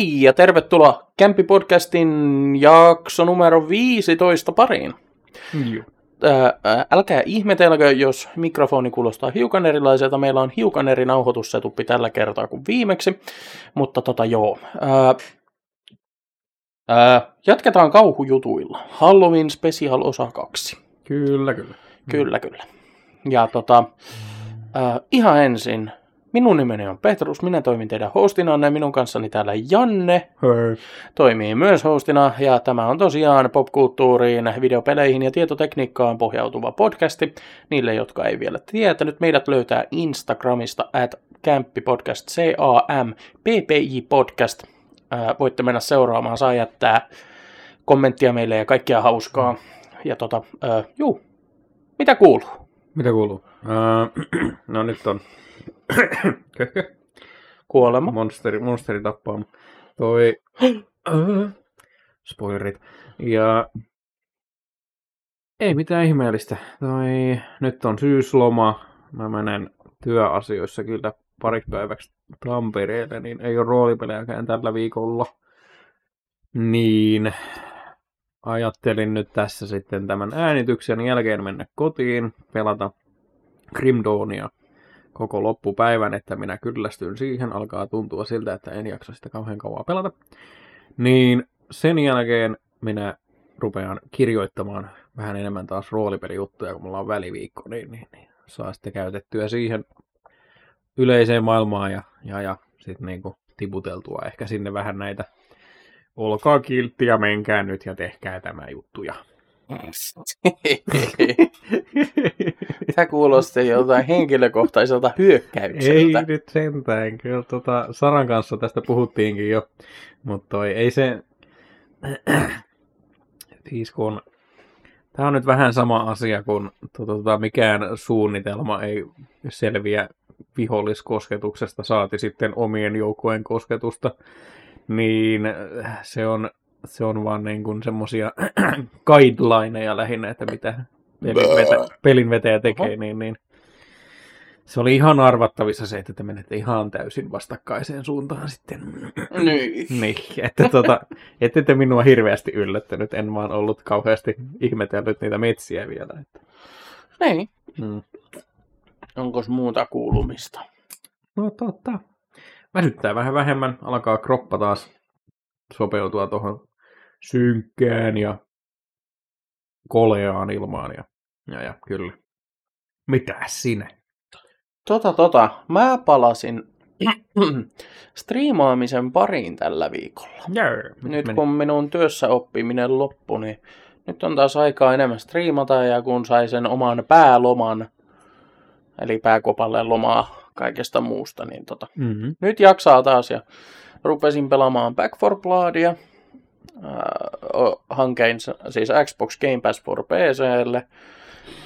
Hei ja tervetuloa Kämpi-podcastin jakso numero 15 pariin. Joo. Ää, älkää ihmetelkö, jos mikrofoni kuulostaa hiukan erilaiselta. Meillä on hiukan eri nauhoitussetuppi tällä kertaa kuin viimeksi. Mutta tota joo. Ää, ää, jatketaan kauhujutuilla. Halloween Special osa 2. Kyllä, kyllä. Kyllä, kyllä. Ja tota, ää, ihan ensin, minun nimeni on Petrus, minä toimin teidän hostina ja minun kanssani täällä Janne Hei. toimii myös hostina, ja tämä on tosiaan popkulttuuriin, videopeleihin ja tietotekniikkaan pohjautuva podcasti. Niille, jotka ei vielä tietänyt, meidät löytää Instagramista at kämppipodcast, C-A-M-P-P-I podcast. Ää, voitte mennä seuraamaan, saa jättää kommenttia meille ja kaikkea hauskaa. Ja tota, ää, juu, mitä kuuluu? Mitä kuuluu? Öö, no nyt on? Kuolema. monsteri, monsteri tappaa. Toi... Öö, Spoilerit. Ja... Ei mitään ihmeellistä. Toi... Nyt on syysloma. Mä menen työasioissa kyllä pariksi päiväksi Tampereelle, niin ei ole roolipelejäkään tällä viikolla. Niin ajattelin nyt tässä sitten tämän äänityksen jälkeen mennä kotiin, pelata Grimdawnia koko loppupäivän, että minä kyllästyn siihen, alkaa tuntua siltä, että en jaksa sitä kauhean kauan pelata. Niin sen jälkeen minä rupean kirjoittamaan vähän enemmän taas roolipelijuttuja, kun mulla on väliviikko, niin, niin, niin saa sitten käytettyä siihen yleiseen maailmaan ja, ja, ja sitten niinku tiputeltua ehkä sinne vähän näitä olkaa kiltti ja menkää nyt ja tehkää tämä juttu. Ja... Tämä kuulosti jotain henkilökohtaiselta hyökkäykseltä. Ei nyt sentään, kyllä tota, Saran kanssa tästä puhuttiinkin jo, mutta ei se, siis kun, tämä on nyt vähän sama asia, kun tota, tota, mikään suunnitelma ei selviä viholliskosketuksesta, saati sitten omien joukkojen kosketusta, niin se on, se on vaan niin kuin semmosia guidelineja lähinnä, että mitä pelin, vetä, pelin vetäjä tekee, Oho. niin, niin se oli ihan arvattavissa se, että te menette ihan täysin vastakkaiseen suuntaan sitten. Niin. niin, että tota, ette te minua hirveästi yllättänyt, en vaan ollut kauheasti ihmetellyt niitä metsiä vielä. Että. Niin. Mm. Onko muuta kuulumista? No totta. Väsyttää vähän vähemmän, alkaa kroppa taas sopeutua tuohon synkkään ja koleaan ilmaan. Ja, ja, ja kyllä. Mitä sinä? Tota, tota. Mä palasin striimaamisen pariin tällä viikolla. Jär, Nyt kun minun työssä oppiminen loppui, niin nyt on taas aikaa enemmän striimata ja kun sai sen oman pääloman, eli pääkopalle lomaa kaikesta muusta, niin tota, Mm-hmm. nyt jaksaa taas ja rupesin pelaamaan Back for Bloodia. Äh, hankein siis Xbox Game Pass for PClle.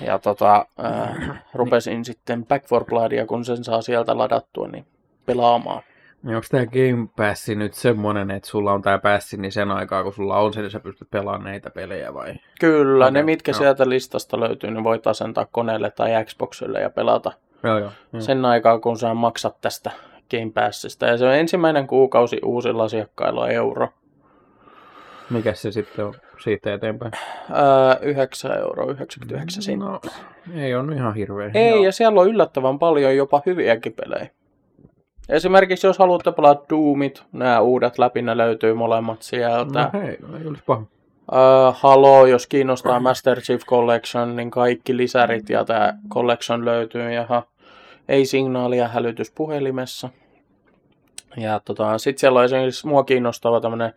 Ja tota, äh, rupesin sitten Back for Bloodia, kun sen saa sieltä ladattua, niin pelaamaan. Niin onko tämä Game Pass nyt semmonen, että sulla on tämä passi, niin sen aikaa kun sulla on se, niin sä pystyt pelaamaan näitä pelejä vai? Kyllä, ne Okei, mitkä joo. sieltä listasta löytyy, niin voit asentaa koneelle tai Xboxille ja pelata Joo, joo. joo. sen aikaa, kun sä maksat tästä Game Passista. Ja se on ensimmäinen kuukausi uusilla asiakkailla euro. Mikä se sitten on siitä eteenpäin? Ää, 9 euroa 99 senttiä. No, ei on ihan hirveä. Ei, Joo. ja siellä on yllättävän paljon jopa hyviäkin pelejä. Esimerkiksi jos haluatte pelata Doomit, nämä uudet läpi, ne löytyy molemmat sieltä. No hei, no ei olisi paha. Uh, Halo, jos kiinnostaa Master Chief Collection, niin kaikki lisärit ja tämä Collection löytyy. Jaha, ei signaalia hälytys puhelimessa. Ja tota, sitten siellä on esimerkiksi mua kiinnostava tämmönen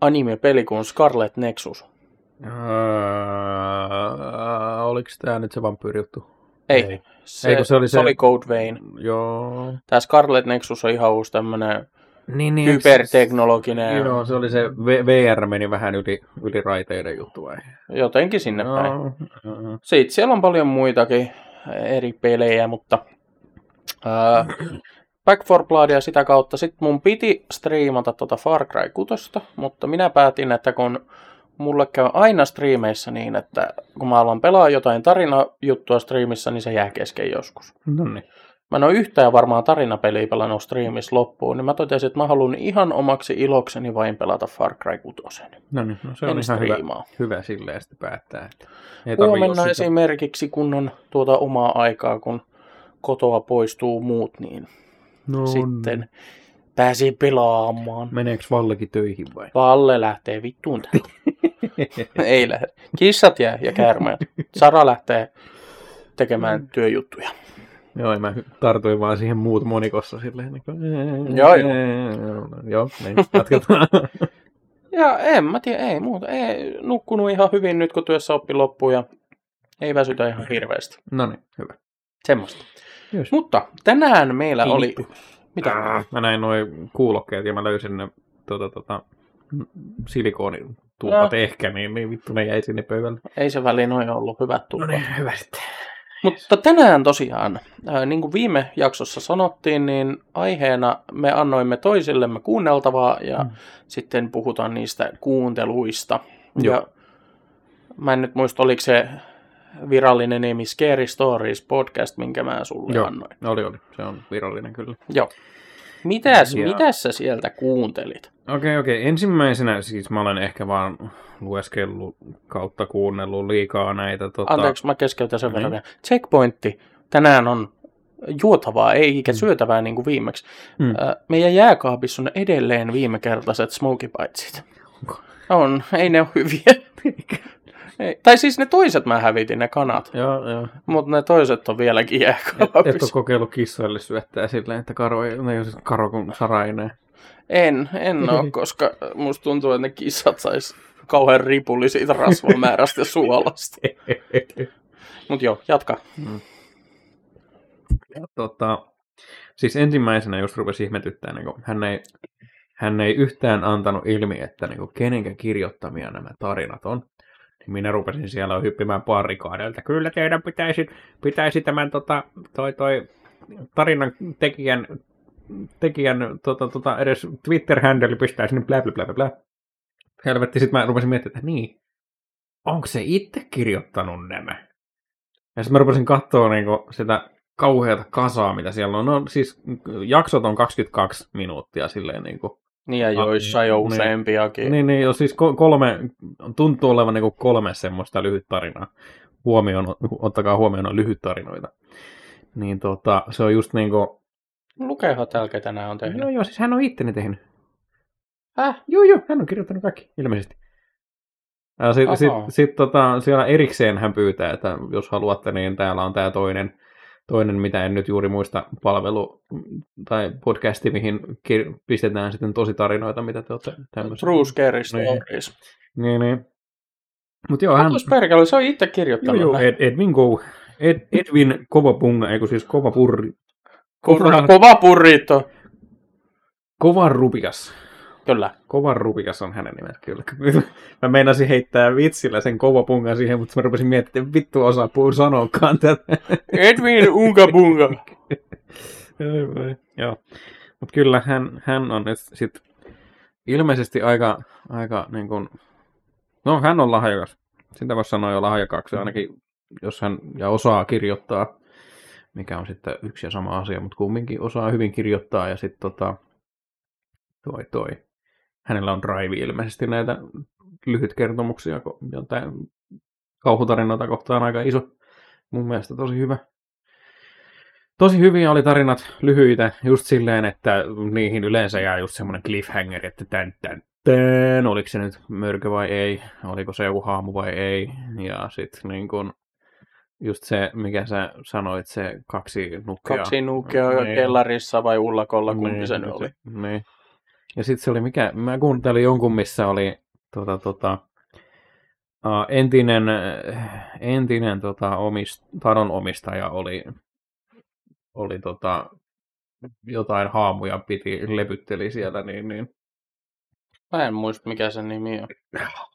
anime-peli kuin Scarlet Nexus. Öö, oliko tämä nyt se vampyyrijuttu? Ei, Ei. Se, Ei, kun se oli se se- oli Code Vein. Joo. Tämä Scarlet Nexus on ihan uusi tämmönen Niin, niin. hyperteknologinen, Joo, se oli se V- VR meni vähän yli, yli raiteiden juttu vai? jotenkin sinne päin. Joo. joo. Sitten siellä on paljon muitakin eri pelejä, mutta ää, Back for Bloodia sitä kautta. Sitten mun piti striimata tota Far Cry 6, mutta minä päätin, että kun mulle käy aina striimeissä niin, että kun mä alan pelaa jotain tarinajuttua striimissä, niin se jää kesken joskus. No niin. mä en ole yhtään varmaan tarinapeliä pelannut striimissä loppuun, niin mä totesin, että mä haluan ihan omaksi ilokseni vain pelata Far Cry 6. No niin, no se En on ihan hyvä, striimaa. hyvä silleen sitten päättää. Että ei Huomenna esimerkiksi, kun on tuota omaa aikaa, kun kotoa poistuu muut, niin no, sitten pääsi pelaamaan. Meneekö Vallekin töihin vai? Valle lähtee vittuun täältä. Ei lähde. Kissat jää ja käärmeet. Sara lähtee tekemään työjuttuja. Joo, mä tartuin vaan siihen muut monikossa silleen. Niin kuin, Joo, joo. Joo, niin, jatketaan. Ja en mä tiedä, ei muuta. Ei, nukkunut ihan hyvin nyt, kun työssä oppi loppuu ja ei väsytä ihan hirveästi. no niin, hyvä. Semmoista. Just. Mutta tänään meillä oli... Filippi. Mitä? Mä näin noin kuulokkeet ja mä löysin ne tota, tota, silikoonituupat ehkä, niin, niin vittu ne jäi sinne pöydälle. Ei se väliin noin ollut hyvät tullut. hyvä sitten. Mutta tänään tosiaan, ää, niin kuin viime jaksossa sanottiin, niin aiheena me annoimme toisillemme kuunneltavaa ja Mm. sitten puhutaan niistä kuunteluista. Joo. Ja mä en nyt muista, oliko se virallinen nimi Scary Stories podcast, minkä mä sulle Joo. annoin. Oli, oli. Se on virallinen kyllä. Joo. Mitäs, Ja- mitäs sä sieltä kuuntelit? Okei, okei. Ensimmäisenä siis mä olen ehkä vaan lueskellut kautta kuunnellut liikaa näitä. Tota... Anteeksi, mä keskeytän sen verran Niin. Checkpointti. Tänään on juotavaa, ei eikä syötävää niin kuin viimeksi. Mm. Meidän jääkaapissa on edelleen viimekertaiset smoky bitesit. Onko? On, ei ne ole hyviä. ei. Tai siis ne toiset mä hävitin, ne kanat. Joo, joo. Mutta ne toiset on vieläkin Et, et ole jääkaapissa. kokeillut kissoille syöttää silleen, että karo ne ei ole siis karo kuin sarainen. En, en ole, koska musta tuntuu, että ne kissat sais kauhean ripuli siitä rasvamäärästä ja suolasta. Mut joo, jatka. Ja, tota, siis ensimmäisenä just rupesi ihmetyttää, niin hän, ei, hän ei yhtään antanut ilmi, että niin kuin, kenenkä kirjoittamia nämä tarinat on. Niin minä rupesin siellä hyppimään barrikaadelta. Kyllä teidän pitäisi, pitäisi tämän tota, toi, toi, tarinan tekijän, tekijän tota, tota, edes Twitter-handle pistää sinne blä blä blä, blä. Helvetti, sitten mä rupesin miettimään, että niin, onko se itse kirjoittanut nämä? Ja sitten mä rupesin katsoa niinku sitä kauheata kasaa, mitä siellä on. No siis jaksot on 22 minuuttia silleen niinku. Niin ja joissa jo niin. useampiakin. Niin, niin jo, siis ko- kolme, tuntuu olevan niinku kolme semmoista lyhyt tarinaa. Huomioon, ottakaa huomioon on lyhyt tarinoita. Niin tota, se on just niinku, Lukeehan täällä, ketä nämä on tehnyt. joo joo, siis hän on itteni tehnyt. Häh? Joo joo, hän on kirjoittanut kaikki, ilmeisesti. Ja sit, Ahaa. sit, sit, tota, siellä erikseen hän pyytää, että jos haluatte, niin täällä on tämä toinen, toinen, mitä en nyt juuri muista, palvelu tai podcasti, mihin kir- pistetään sitten tosi tarinoita, mitä te olette tämmöisiä. True Scary Niin. Stories. Niin, niin. Mut joo, hän... Perkele, se on itse Joo, kirjoittanut. joo, nää. Ed, Edwin Go, Ed, Edwin Kovapunga, eikö siis Kovapurri, Kova, kova purrito. Kovan Rupias. Kyllä. Kovan Rupias on hänen nimensä kyllä. Mä meinasin heittää vitsillä sen Kovapungan siihen, mutta mä rupesin miettimään, että vittu osaa puhua sanoakaan tätä. Edwin Unga Bunga. Joo. Mutta kyllä hän, hän on nyt sit ilmeisesti aika, aika niin kuin, no hän on lahjakas. Sitä voisi sanoa jo lahjakaksi ainakin, jos hän ja osaa kirjoittaa, mikä on sitten yksi ja sama asia, mutta kumminkin osaa hyvin kirjoittaa ja sitten tota, toi, toi. Hänellä on drive ilmeisesti näitä lyhytkertomuksia, jotain kauhutarinoita kohtaan aika iso. Mun mielestä tosi hyvä. Tosi hyviä oli tarinat, lyhyitä, just silleen, että niihin yleensä jää just semmoinen cliffhanger, että tän, tän, tän, oliko se nyt mörkö vai ei, oliko se joku haamu vai ei, ja sitten niin kun, just se, mikä sä sanoit, se kaksi nukkea. Kaksi nukea Niin. kellarissa vai ullakolla, kumpi se nyt Niin, oli. Niin. Ja sitten se oli mikä, mä kuuntelin jonkun, missä oli tota, tota, uh, entinen, entinen tota, omist, talon omistaja oli, oli tota, jotain haamuja piti, lepytteli siellä, niin, niin Mä en muista, mikä sen nimi on.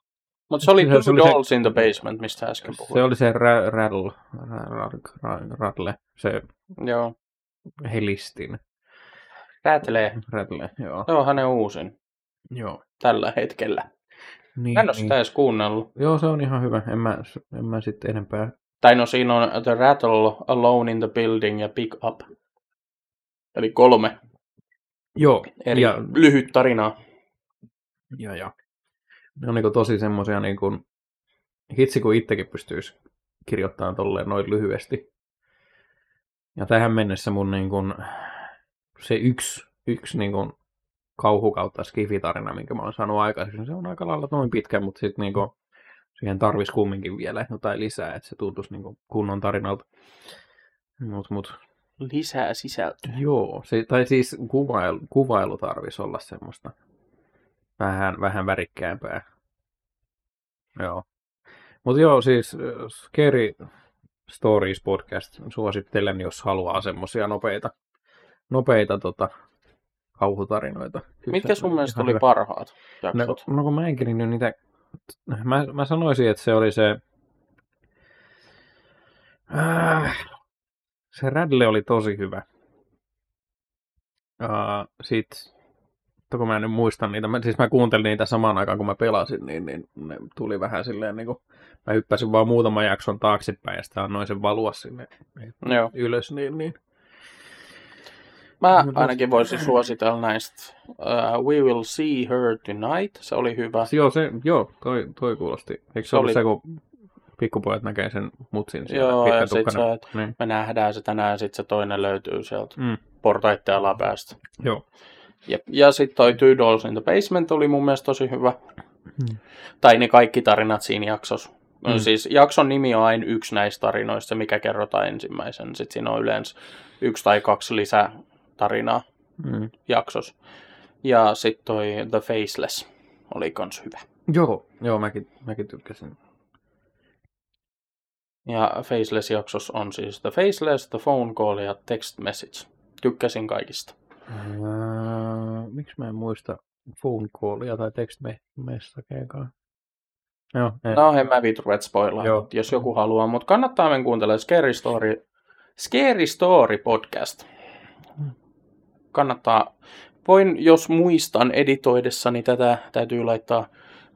Mutta se oli Se- Two se oli se- Dolls in the Basement, mistä äsken se puhuin. oli se ra- Rattle, ra- ra- ra- Rattle, se Joo. helistin, Räätelee. Rattle, joo. Se on hänen uusin joo. tällä hetkellä. Niin, en ole niin. sitä edes kuunnellut. Joo, se on ihan hyvä. En mä, en mä sitten enempää Tai no siinä on The Rattle, Alone in the Building ja Pick Up. Eli kolme Joo, eri ja, lyhyt tarinaa. ja, ja. Ne on niin tosi semmoisia, niin kuin, hitsi kun itsekin pystyisi kirjoittamaan tolleen noin lyhyesti. Ja tähän mennessä mun niin kuin, se yksi, yksi niin kuin, kauhu kautta skifitarina, minkä mä oon saanut aikaisemmin, se on aika lailla noin pitkä, mutta sitten niin kuin, siihen tarvisi kumminkin vielä jotain lisää, että se tuntuisi niin kuin, kunnon tarinalta. Mut, mut, Lisää sisältöä. Joo, se, tai siis kuvailu, kuvailu tarvisi olla semmoista vähän, vähän värikkäämpää. Joo. Mutta joo, siis äh, Scary Stories podcast suosittelen, jos haluaa semmoisia nopeita, nopeita tota, kauhutarinoita. Kyllä Mitkä sun mielestä oli hyvä. parhaat No, jaksot? no kun mä en kerinyt niitä, mä, mä sanoisin, että se oli se, äh, se Radle oli tosi hyvä. Uh, sit, kun mä en nyt muista niitä, mä, siis mä kuuntelin niitä samaan aikaan kun mä pelasin, niin, niin ne tuli vähän silleen niin kuin, mä hyppäsin vaan muutaman jakson taaksepäin ja sitten annoin sen valua sinne Joo. ylös, niin, niin. Mä ainakin voisin suositella näistä uh, We Will See Her Tonight. Se oli hyvä. Joo, se, joo toi, toi kuulosti. Eikö se, Se ollut oli- se, kun pikkupojat näkee sen mutsin siellä Joo, ja sit et- Niin. me nähdään se tänään ja sitten se toinen löytyy sieltä Mm. portaitten alapäästä. Joo. Ja, ja sitten toi Two Dolls in the Basement oli mun mielestä tosi hyvä. Hmm. Tai ne kaikki tarinat siinä jaksossa. Mm. Mm. Siis jakson nimi on aina yksi näistä tarinoista, se mikä kerrotaan ensimmäisen. Sitten siinä on yleensä yksi tai kaksi lisätarinaa Mm. jaksossa. Ja sitten toi The Faceless oli kans hyvä. Joo, joo mäkin, mäkin tykkäsin. Ja Faceless-jaksossa on siis The Faceless, The Phone Call ja Text Message. Tykkäsin kaikista. Ää, miksi mä en muista phone callia tai text messageakaan? Joo, ei. No, en mä ruveta spoilaa, Joo. jos joku haluaa. Mutta kannattaa mennä kuuntelemaan Scary Story, Scary Story podcast. Kannattaa. Voin, jos muistan editoidessani tätä, täytyy laittaa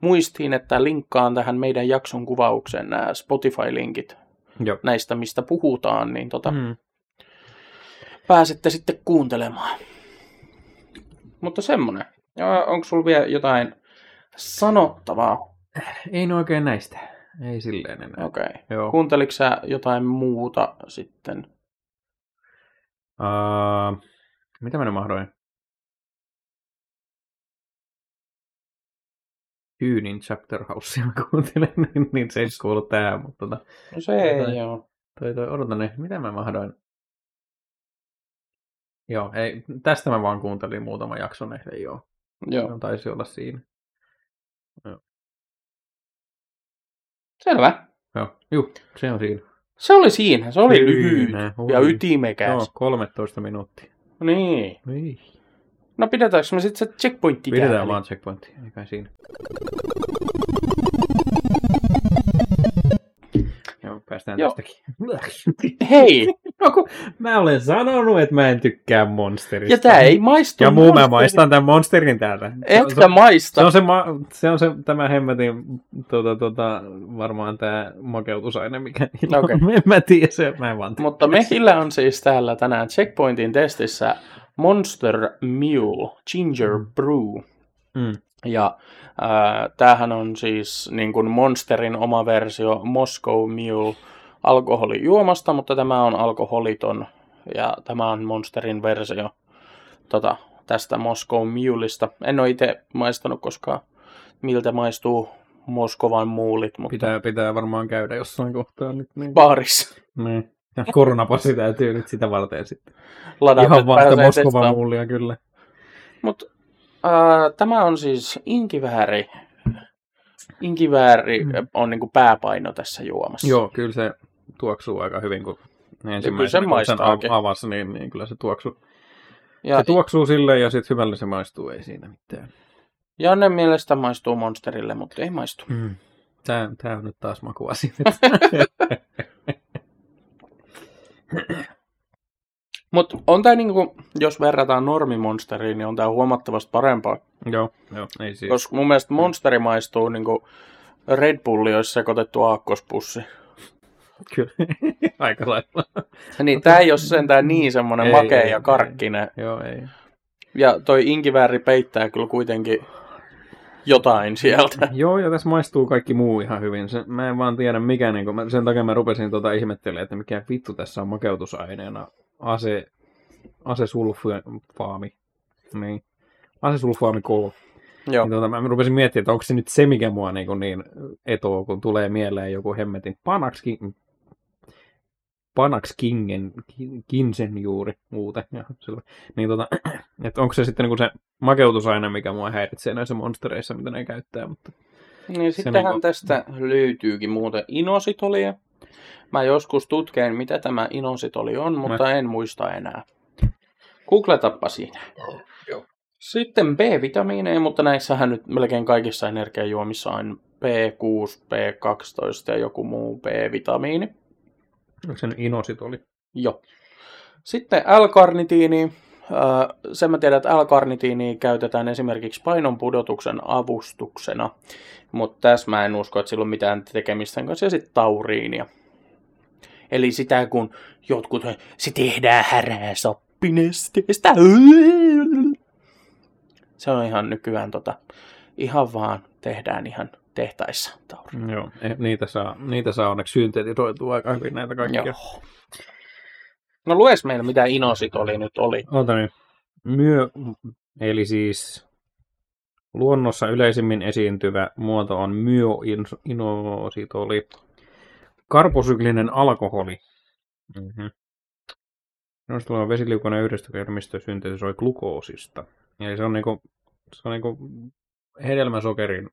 muistiin, että linkkaan tähän meidän jakson kuvaukseen nämä Spotify-linkit Joo. näistä, mistä puhutaan, niin tota, Mm. pääsette sitten kuuntelemaan. Mutta semmonen. Onko sulla vielä jotain sanottavaa? Ei no oikein näistä. Ei silleen enää. Okei. Okay. Joo. Kuunteliko sä jotain muuta sitten? Uh, mitä mä mahdoin? Hyynin Chapter Housea mä kuuntelen, niin, niin se ei kuulu tähän, mutta tota, No se ei, Jotain. joo. toi, toi, odotan, mitä mä mahdoin? Joo, ei, tästä mä vaan kuuntelin muutaman jakson, ehkä joo. joo. No, taisi olla siinä. Selvä. Joo, juu, se on siinä. Se oli siinä. Se oli lyhyt oli. ja ytimekäs. Joo, 13 minuuttia. Niin. Ei. No pidetäänkö me sitten se checkpointti Pidetään vaan checkpointti, ei kai siinä. Päästään Joo. tästäkin. Hei! No kun mä olen sanonut, että mä en tykkää monsterista. Ja tää ei maistu Ja muu mä maistan tämän monsterin täältä. Se on- Etkä se, maista. se on se, ma, se, on se tämä hemmetin, tuota, tuota, varmaan tämä makeutusaine, mikä niillä Okei. on. En mä tiedä, se, mä en vaan tiedä. Mutta meillä on siis täällä tänään Checkpointin testissä Monster Mule Ginger Mm. Brew. Mm. Ja äh, tämähän on siis niin kuin Monsterin oma versio Moscow Mule alkoholijuomasta, mutta tämä on alkoholiton ja tämä on Monsterin versio tota, tästä Moscow Mulesta. En ole itse maistanut koskaan, miltä maistuu Moskovan muulit, mutta Pitää, pitää varmaan käydä jossain kohtaa nyt. Niin. baarissa niin. Ja koronapassi täytyy nyt sitä varten sitten. ladaukset Ihan vaan sitä Moskovan mullia kyllä. Mut, tämä on siis inkivääri. Inkivääri Mm. on niinku pääpaino tässä juomassa. Joo, kyllä se tuoksuu aika hyvin, kun ensimmäisenä kun sen avasi, niin, niin kyllä se tuoksuu. Ja, Se tuoksuu silleen ja sitten hyvällä se maistuu, ei siinä mitään. Janne mielestä maistuu Monsterille, mutta ei maistu. Mm. Tää, tää on nyt taas makuasia. Mutta on tämä niinku, jos verrataan normimonsteriin, niin on tämä huomattavasti parempaa. joo, joo, ei siis. Koska mun mielestä Monsteri maistuu niinku Red Bulli olisi sekoitettu aakkospussi. Kyllä, aika lailla. Niin, tää ei ole sentään niin semmonen Ei, makea ei, ja ei. karkkinen. Joo, ei. Ja toi inkivääri peittää kyllä kuitenkin jotain sieltä. Joo, ja tässä maistuu kaikki muu ihan hyvin. Se, mä en vaan tiedä mikä, niin mä, sen takia mä rupesin tota ihmettelemään, että mikä vittu tässä on makeutusaineena. Ase, asesulfaami. Niin. Asesulfaami K. Joo. Niin tota, mä rupesin miettimään, että onko se nyt se, mikä mua niin, kuin niin etoo, kun tulee mieleen joku hemmetin Panax, Panax Kingen, Kinsen juuri muuten. Ja, selvä. Niin tota, että onko se sitten niin kuin se makeutusaine, mikä mua häiritsee näissä monstereissa, mitä ne käyttää. Mutta... Niin sittenhän niinku- tästä löytyykin muuten inositolia. Mä joskus tutkeen, mitä tämä inositoli on, mutta en muista enää. Googletappa siinä. Joo. Sitten B-vitamiineja, mutta näissähän nyt melkein kaikissa energiajuomissa on B6, B12 ja joku muu B-vitamiini. Onko se nyt inositoli? Joo. Sitten L-karnitiini. Sen mä tiedän, että L-karnitiiniä käytetään esimerkiksi painon pudotuksen avustuksena, mutta tässä mä en usko, että sillä on mitään tekemistä sen kanssa. Ja sitten tauriinia. Eli sitä, kun jotkut, se tehdään härää sappinesteestä. Se on ihan nykyään tota, ihan vaan tehdään ihan tehtaissa tauriinia. Joo, eh, niitä saa, niitä saa onneksi syntetisoitua aika hyvin näitä kaikkia. Joo. No lues meillä, mitä inositoli nyt oli. Ota nyt. Myö, eli siis luonnossa yleisimmin esiintyvä muoto on myoinositoli. Karposyklinen alkoholi. Mm-hmm. Noista tulee vesiliukoinen yhdistökermistö syntetisoi glukoosista. Eli se on niinku, se on niinku hedelmäsokerin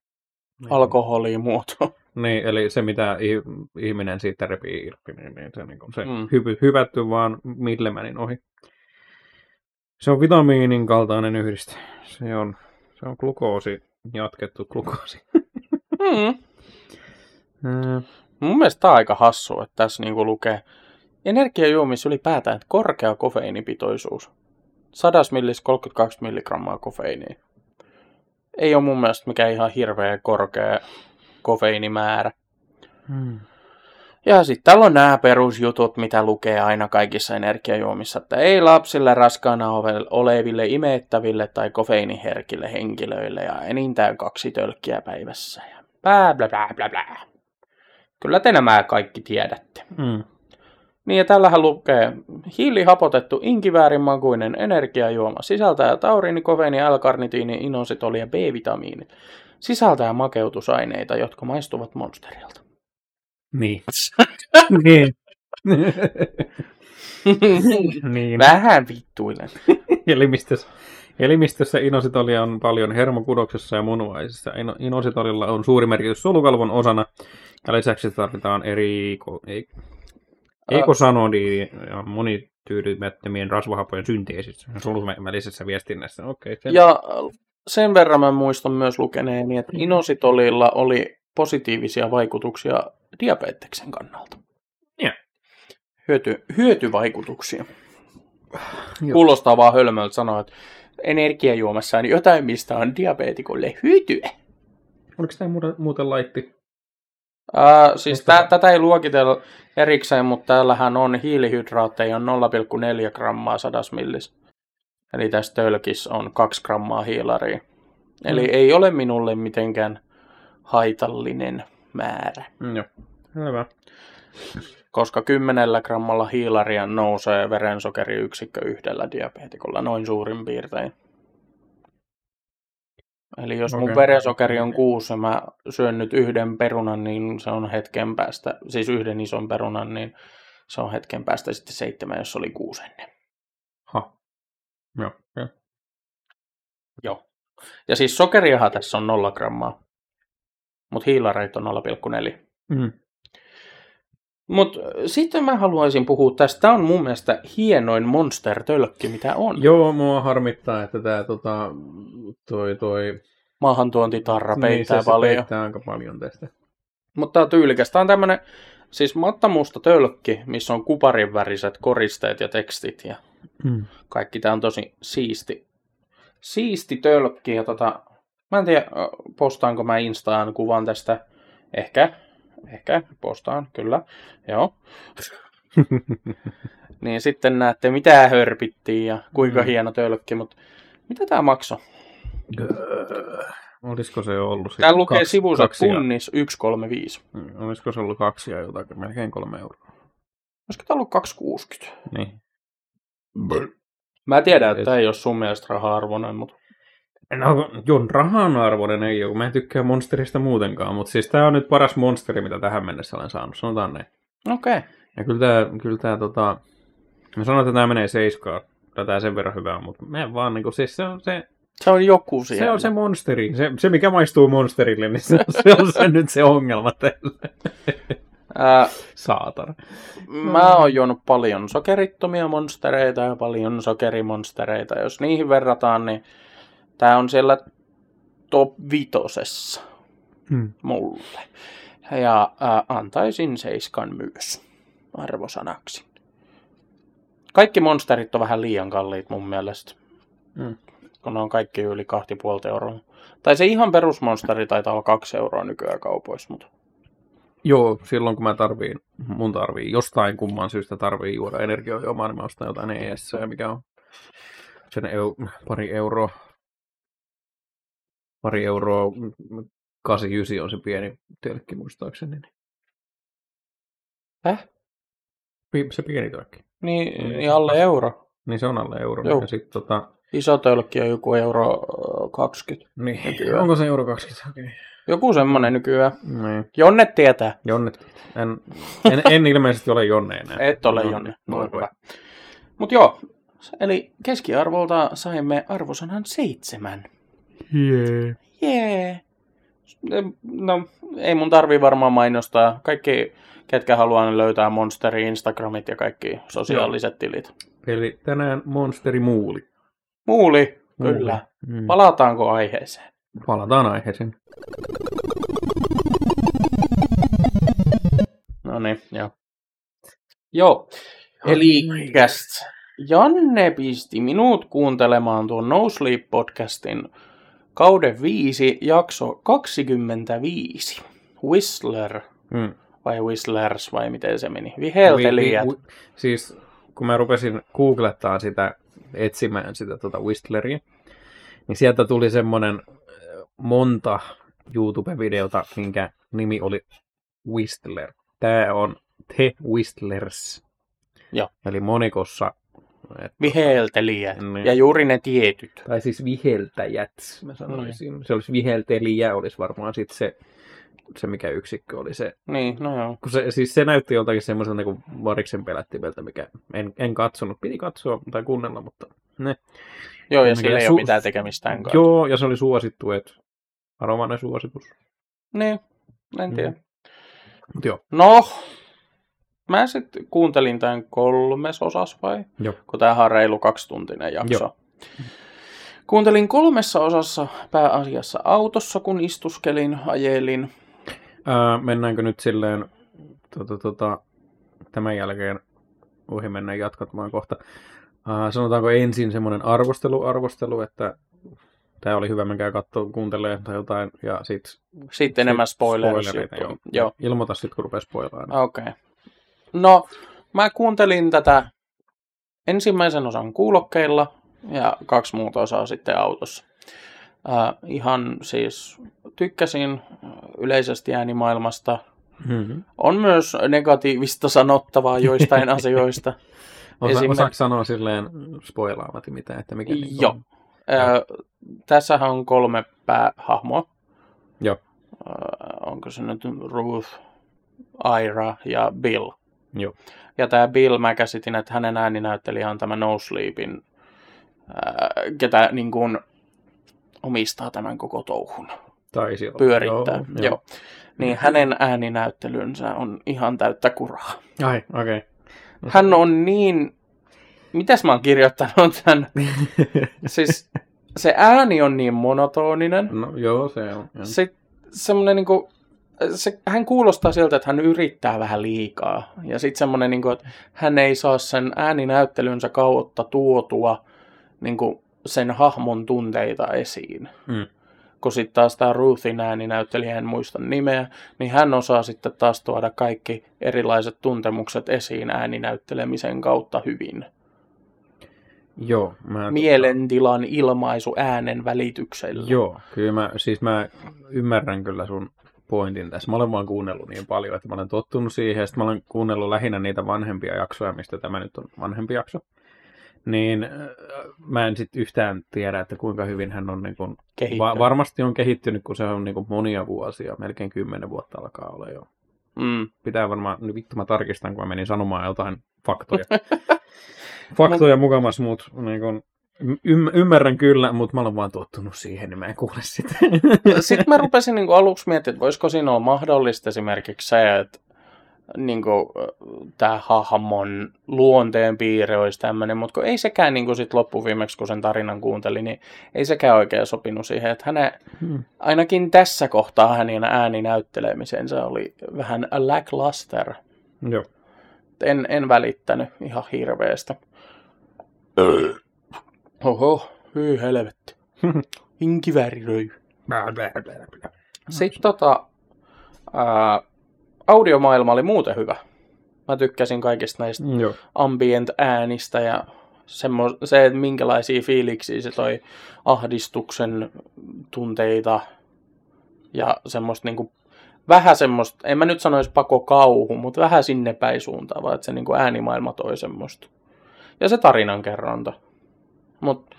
Alkoholimuoto. Niin, eli se mitä ih- ihminen siitä repii irti, niin, niin se, niin se Mm. mm. hy- hyvätty vaan Midlemänin ohi. Se on vitamiinin kaltainen yhdiste. Se on, se on glukoosi, jatkettu glukoosi. Mm. Ää, Mun mielestä tää on aika hassu, että tässä niinku lukee energiajuomissa ylipäätään, että korkea kofeiinipitoisuus. 100 millis 32 milligrammaa kofeiinia. Ei ole mun mielestä mikään ihan hirveä korkea kofeiinimäärä. hmm. Ja sitten täällä on nämä perusjutut, mitä lukee aina kaikissa energiajuomissa, että ei lapsille raskaana oleville, imettäville tai kofeiiniherkille henkilöille ja enintään kaksi tölkkiä päivässä. Ja bla bla bla bla bla. Kyllä te nämä kaikki tiedätte. Hmm. Niin ja tällähän lukee hiilihapotettu inkiväärin makuinen energiajuoma. Sisältää tauriini, kofeiini, L-karnitiini, inositoli ja B-vitamiinit. Sisältää makeutusaineita, jotka maistuvat monsterilta. Niin. niin. niin. Vähän vittuilen. Elimistössä, elimistössä inositolia on paljon hermokudoksessa ja munuaisissa. Ino- Inositolilla on suuri merkitys solukalvon osana ja lisäksi tarvitaan eri ei, ekosanodi ja monityydymättömien rasvahappojen synteesissä solun välisessä viestinnässä. Okay, Ja sen verran mä muistan myös lukeneeni, että inositolilla oli positiivisia vaikutuksia diabeteksen kannalta. Joo. Hyöty, hyötyvaikutuksia. Joo. Kuulostaa vaan hölmöltä sanoa, että energiajuomassa on jotain, mistä on diabeetikolle hyötyä. Oliko tämä muuten laitti? Ää, siis tä, tätä ei luokitella erikseen, mutta täällähän on hiilihydraatteja on 0,4 grammaa sadas millis. Eli tässä tölkissä on 2 grammaa hiilaria. Eli Mm. ei ole minulle mitenkään haitallinen määrä. Mm, joo. Hyvä. Koska 10 grammalla hiilaria nousee verensokeriyksikkö yhdellä diabeetikolla, noin suurin piirtein. Eli jos mun Okei. verensokeri on kuusi ja mä syön nyt yhden perunan, niin se on hetken päästä, siis yhden ison perunan, niin se on hetken päästä sitten seitsemän, jos oli kuusi ennen. Ha. Joo. joo. Joo. Ja siis sokeriahan tässä on 0 grammaa, mutta hiilareita on 0,4. Mm. Mutta sitten mä haluaisin puhua tästä. Tämä on mun mielestä hienoin monster-tölkki, mitä on. Joo, mua harmittaa, että tämä tota, toi, toi, Maahantuontitarra peittää niin, se, se paljon. peittää aika paljon tästä. Mutta tää on tyylikäs. Tää on tämmönen siis mattamusta tölkki, missä on kuparin väriset koristeet ja tekstit ja Mm. kaikki. Tää on tosi siisti. Siisti tölkki ja tota, mä en tiedä, ö, postaanko mä Instaan kuvan tästä. Ehkä Ehkä postaan, kyllä. Joo. niin sitten näette, mitä hörpittiin ja kuinka Mm. hieno tölkki, mutta mitä tämä maksoi? Olisiko se ollut sit Täällä lukee kaksi- sivussa kaksi ja- punnis 135. Mm, Olisiko se ollut kaksi ja jotakin, melkein kolme euroa. Olisiko tämä ollut 260? Niin. Mä tiedän, että tämä ei ole sun mielestä raha-arvoinen, mutta No, Jon rahan arvoinen ei ole, kun mä en tykkää monsterista muutenkaan, mutta siis tää on nyt paras monsteri, mitä tähän mennessä olen saanut, sanotaan näin. okei. Okay. Ja kyllä tää, kyllä tää tota, mä sanon, että tää menee seiskaan, tää sen verran hyvää, mutta mä vaan niinku, siis se on se, Se on joku siellä. se on se monsteri, se, se mikä maistuu monsterille, niin se, se on se nyt se ongelma teille. Ää, Saatana. mä oon juonut paljon sokerittomia monstereita ja paljon sokerimonstereita. Jos niihin verrataan, niin tää on siellä top vitosessa Hmm. mulle. Ja ää, antaisin seiskan myös arvosanaksi. Kaikki monsterit on vähän liian kalliit mun mielestä. Hmm. Kun ne on kaikki yli 2,5 euroa. Tai se ihan perusmonsteri taitaa olla 2 euroa nykyään kaupoissa, mutta Joo, silloin kun mä tarviin, mun tarvii jostain kumman syystä tarvii juoda energiajuomaa, niin mä ostan jotain ES, mikä on sen eu, pari euroa. Pari euroa, mm, 89 on se pieni telkki muistaakseni. Häh? Pi- Se pieni telkki. niin, Mm. niin alle euro. Niin se on alle euro. Joo. Ja sit, tota, Iso tölkki on joku euro ö, 20. niin, Nykyään. onko se euro 20? Okei. Joku semmonen nykyään. Niin. Jonne tietää. Jonne, en, en, en ilmeisesti ole Jonne enää. Et ole No, Jonne. no, No, voi. hyvä. Mut joo, eli keskiarvolta saimme arvosanan seitsemän. Yeah. Jee. No, ei mun tarvii varmaan mainostaa. Kaikki, ketkä haluaa, löytää Monsteri, Instagramit ja kaikki sosiaaliset tilit. Eli tänään Monsteri Muuli. Muuli, Muuli. kyllä. Mm. Palataanko aiheeseen? Palataan aiheeseen. No niin, joo. Joo, eli Janne pisti minut kuuntelemaan tuon No Sleep podcastin kauden 5, jakso 25. Whistler, Mm. vai Whistlers, vai miten se meni? Viheltelijät. Vi- vi- siis kun mä rupesin googlettaa sitä, etsimään sitä tuota Whistleria, niin sieltä tuli semmonen äh, monta YouTube-videota, minkä nimi oli Whistler. Tää on The Whistlers. Joo. Eli monikossa, et, Viheltelijät. Niin. Ja juuri ne tietyt. tai siis viheltäjät, mä sanoisin. Se olisi viheltelijä, olisi varmaan sitten se, se, mikä yksikkö oli se Niin, no joo. kun se, siis se näytti joltakin semmoiselta niin variksen pelättimeltä, mikä en, en katsonut. Piti katsoa tai kuunnella, mutta ne. Joo, ja Mikä sillä ei su- ole mitään tekemistä kanssa. Joo, ja se oli suosittu, että arvomainen suositus. Niin, en tiedä. Mm. Mut joo. No, mä sitten kuuntelin tämän kolmes osas vai? Joo. Kun tämähän on reilu kaksituntinen jakso. Joo. Kuuntelin kolmessa osassa pääasiassa autossa, kun istuskelin, ajelin. Ää, mennäänkö nyt silleen tota, tota, tämän jälkeen ohi mennään jatkamaan kohta. Ää, sanotaanko ensin semmoinen arvostelu, arvostelu, että tämä oli hyvä, menkää katsoa, kuuntelee tai jotain, ja sitten Sitten enemmän spoilereita. spoilereita. Joo. joo. Ilmoita sitten, kun rupeaa spoilaamaan. Okei. Okay. No, mä kuuntelin tätä ensimmäisen osan kuulokkeilla ja kaksi muuta osaa sitten autossa. Äh, ihan siis tykkäsin yleisesti äänimaailmasta. Mm-hmm. On myös negatiivista sanottavaa joistain asioista. Osa, Esimerk- Osaatko sanoa silleen spoilaamatta mitään, että mikä Joo. on? Äh, tässähän on kolme päähahmoa. Joo. Äh, onko se nyt Ruth, Ira ja Bill. Joo. Ja tämä Bill, mä käsitin, että hänen ääninäyttelijä on tämä No Sleepin, ää, ketä niin kuin omistaa tämän koko touhun, Tai siellä. pyörittää. Joo, Joo, joo. Niin hänen ääninäyttelynsä on ihan täyttä kuraa. Ai, okei. Okay. Hän on niin... Mitäs mä oon kirjoittanut tämän? Siis se ääni on niin monotoninen. no joo, se on. joo. Se, semmoinen niinku, se, hän kuulostaa siltä, että hän yrittää vähän liikaa. Ja sitten semmoinen, niinku, että hän ei saa sen ääninäyttelynsä kautta tuotua niinku, sen hahmon tunteita esiin. Mm. kun sitten taas tämä Ruthin ääninäyttelijä, en muista nimeä, niin hän osaa sitten taas tuoda kaikki erilaiset tuntemukset esiin ääninäyttelemisen kautta hyvin. Joo. Mä, Mielentilan ilmaisu äänen välityksellä. Joo, kyllä mä, siis mä ymmärrän kyllä sun pointin tässä. Mä olen vaan kuunnellut niin paljon, että mä olen tottunut siihen, ja mä olen kuunnellut lähinnä niitä vanhempia jaksoja, mistä tämä nyt on vanhempi jakso. Niin äh, mä en sitten yhtään tiedä, että kuinka hyvin hän on niin kun, va- varmasti on kehittynyt, kun se on niin kun monia vuosia, melkein kymmenen vuotta alkaa olla jo. Mm. Pitää varmaan, nyt vittu mä tarkistan, kun mä menin sanomaan jotain faktoja. faktoja mukamas, mutta niin kun, Ym- ymmärrän kyllä, mutta mä olen vaan tottunut siihen, niin mä en kuule sitä. Sitten mä rupesin niin kuin aluksi miettimään, että voisiko siinä olla mahdollista esimerkiksi se, että niin kuin, tämä hahmon luonteen piirre olisi tämmöinen, mutta ei sekään niin kuin sit loppuviimeksi, kun sen tarinan kuunteli, niin ei sekään oikein sopinut siihen, että hänen, hmm. ainakin tässä kohtaa hänen ääninäyttelemisensä oli vähän lackluster. Joo. En, en välittänyt ihan hirveästä. Oho, hyi helvetti. Inkivääriröi. Sitten tota, ää, audiomaailma oli muuten hyvä. Mä tykkäsin kaikista näistä Joo. ambient-äänistä ja semmo, se, että minkälaisia fiiliksiä se toi ahdistuksen tunteita ja semmoista niinku, vähän semmoista, en mä nyt sanoisi pako kauhu, mutta vähän sinne päin suuntaan, vaan että se niinku äänimaailma toi semmoista. Ja se tarinankerronta. Mutta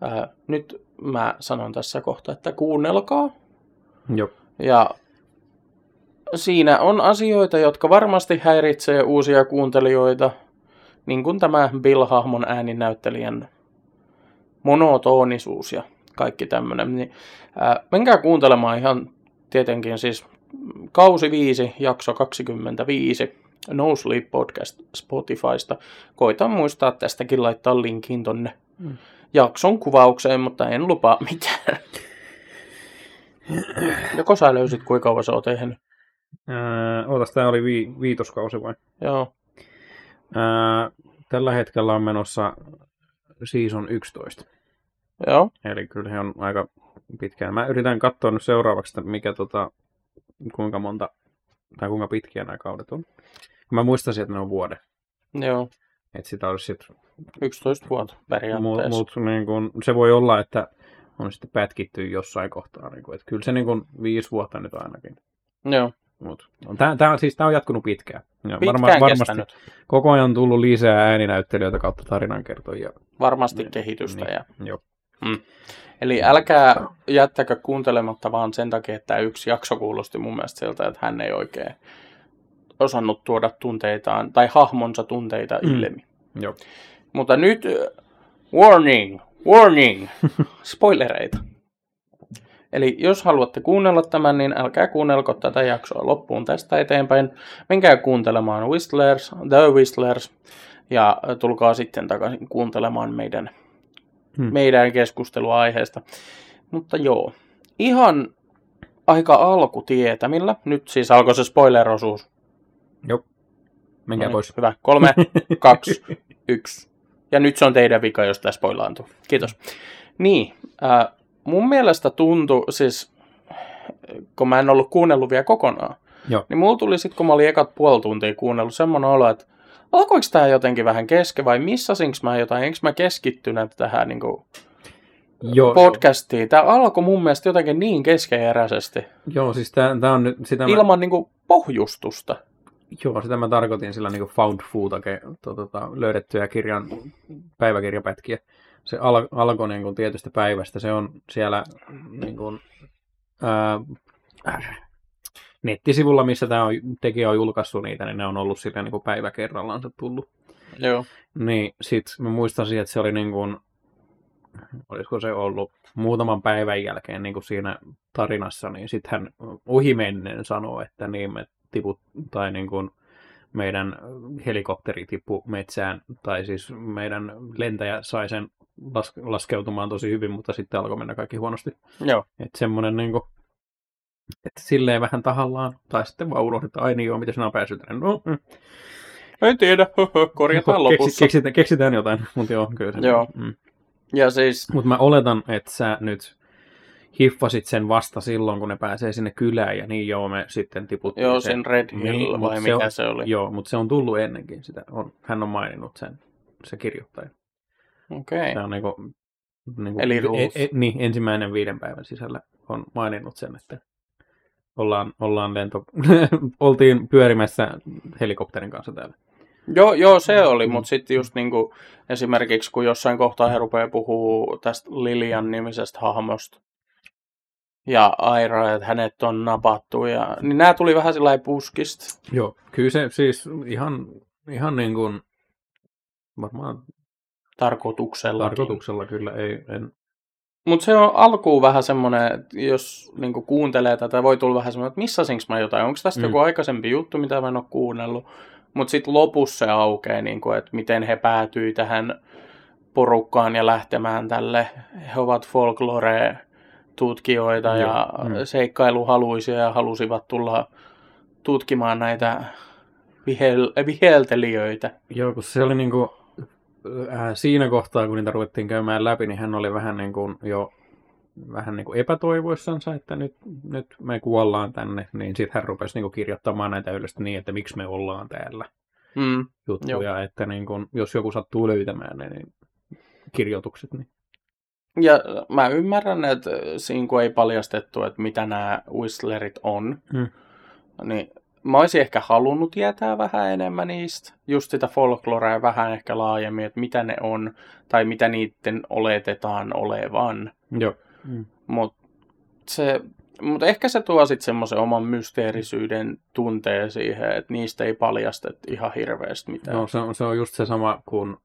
Ää, nyt mä sanon tässä kohta, että kuunnelkaa. Joo. Ja siinä on asioita, jotka varmasti häiritsee uusia kuuntelijoita, niin kuin tämä Bill-hahmon ääninäyttelijän monotonisuus ja kaikki tämmöinen. Niin, ää, menkää kuuntelemaan ihan tietenkin siis kausi 5, jakso 25, No Sleep Podcast Spotifysta. Koitan muistaa tästäkin laittaa linkin tonne mm jakson kuvaukseen, mutta en lupaa mitään. Joko sä löysit, kuinka kauan sä oot tehnyt? Öö, ootas, tää oli vi- viitoskausi vai? Joo. Öö, tällä hetkellä on menossa season 11. Joo. Eli kyllä he on aika pitkään. Mä yritän katsoa nyt seuraavaksi, että mikä tota, kuinka monta tai kuinka pitkiä nämä kaudet on. Mä muistasin, että ne on vuoden. Joo. Että sitä olisi sitten 11 vuotta periaatteessa. Mutta mut, niin kun, se voi olla, että on sitten pätkitty jossain kohtaa. Niin kun, että kyllä se niin kun, viisi vuotta nyt ainakin. Joo. Mut, tämä, tämä, siis tämä on jatkunut pitkään. Ja pitkään varma, varmasti kestänyt. koko ajan on tullut lisää ääninäyttelijöitä kautta tarinankertojia. Varmasti niin, kehitystä. Niin, ja... Joo. Mm. Eli älkää jättäkö kuuntelematta vaan sen takia, että yksi jakso kuulosti mun mielestä siltä, että hän ei oikein osannut tuoda tunteitaan tai hahmonsa tunteita mm. ilmi. Joo. Mutta nyt, warning, warning, spoilereita. Eli jos haluatte kuunnella tämän, niin älkää kuunnelko tätä jaksoa loppuun tästä eteenpäin. Menkää kuuntelemaan Whistlers, The Whistlers, ja tulkaa sitten takaisin kuuntelemaan meidän, hmm. meidän keskusteluaiheesta. Mutta joo, ihan aika alkutietämillä. Nyt siis alkoi se spoiler-osuus. Joo. Menkää no niin, pois. Hyvä. Kolme, kaksi, yksi. Ja nyt se on teidän vika, jos tässä spoilaantuu. Kiitos. Niin, äh, mun mielestä tuntui, siis kun mä en ollut kuunnellut vielä kokonaan, Joo. niin mulla tuli sitten, kun mä olin ekat puoli tuntia kuunnellut, semmoinen olo, että alkoiko tämä jotenkin vähän keske vai missasinko mä jotain, enkö mä keskittynyt tähän niin kuin, Joo, podcastiin. Tämä alkoi mun mielestä jotenkin niin keskeeräisesti. Joo, siis tämä on nyt sitä... Ilman mä... niin kuin, pohjustusta. Joo, sitä mä tarkoitin sillä niin found foodake, to, tota, löydettyjä kirjan päiväkirjapätkiä. Se al, alkoi niin kuin tietystä päivästä. Se on siellä niin kuin, ää, äh, nettisivulla, missä tämä on, tekijä on julkaissut niitä, niin ne on ollut sillä niin kuin päivä kerrallaan se tullut. Joo. Niin, sit mä muistan että se oli niin kuin, olisiko se ollut muutaman päivän jälkeen niin kuin siinä tarinassa, niin sitten hän ohimennen sanoo, että niin me tiput, tai niin kuin meidän helikopteri tippu metsään, tai siis meidän lentäjä sai sen las- laskeutumaan tosi hyvin, mutta sitten alkoi mennä kaikki huonosti. Joo. Että semmoinen niin kuin, että silleen vähän tahallaan, tai sitten vaan unohdetaan, ai niin joo, miten sinä on päässyt tänne. No, mm. En tiedä, korjataan no, lopussa. Keksitään, keksitään jotain, mutta joo, kyllä se. Joo. Mm. Ja siis... Mutta mä oletan, että sä nyt hiffasit sen vasta silloin, kun ne pääsee sinne kylään, ja niin joo, me sitten tiputtiin Joo, sen. sen Red Hill Niin, vai mikä on, se oli. Joo, mutta se on tullut ennenkin. Sitä on, hän on maininnut sen, se kirjoittaja. Okei. Se on niinku, niinku, Eli e, e, niin, ensimmäinen viiden päivän sisällä on maininnut sen, että ollaan, ollaan lento, oltiin pyörimässä helikopterin kanssa täällä. Joo, joo, se Mm. oli, mutta sitten just niinku, esimerkiksi kun jossain kohtaa he rupeaa puhua tästä Lilian nimisestä hahmosta, ja Aira, että hänet on napattu, ja, niin nämä tuli vähän sillä puskista. Joo, kyllä se siis ihan, ihan niin kuin, varmaan tarkoituksella. tarkoituksella kyllä ei, en, Mutta se on alkuun vähän semmoinen, että jos niinku kuuntelee tätä, voi tulla vähän semmoinen, että missasinko mä jotain, onko tästä Mm. joku aikaisempi juttu, mitä mä en ole kuunnellut. Mutta sitten lopussa se aukeaa, niinku, että miten he päätyi tähän porukkaan ja lähtemään tälle. He ovat folklore-tutkijoita Joo, ja mm. seikkailuhaluisia ja halusivat tulla tutkimaan näitä vihel- viheltelijöitä. Joo, kun se oli niin kuin, äh, siinä kohtaa, kun niitä ruvettiin käymään läpi, niin hän oli vähän niin kuin jo vähän niin kuin epätoivoissansa, että nyt, nyt me kuollaan tänne, niin sitten hän rupesi niin kuin kirjoittamaan näitä ylös niin, että miksi me ollaan täällä Mm. juttuja, että niin kuin, jos joku sattuu löytämään ne, niin kirjoitukset, niin Ja mä ymmärrän, että siinä kun ei paljastettu, että mitä nämä Whistlerit on, Mm. niin mä olisin ehkä halunnut tietää vähän enemmän niistä. Just sitä folklorea vähän ehkä laajemmin, että mitä ne on, tai mitä niiden oletetaan olevan. joo. Mm. Mutta se, mut ehkä se tuo sitten semmoisen oman mysteerisyyden tunteen siihen, että niistä ei paljastet ihan hirveästi mitään. No, se, on, se on just se sama kuin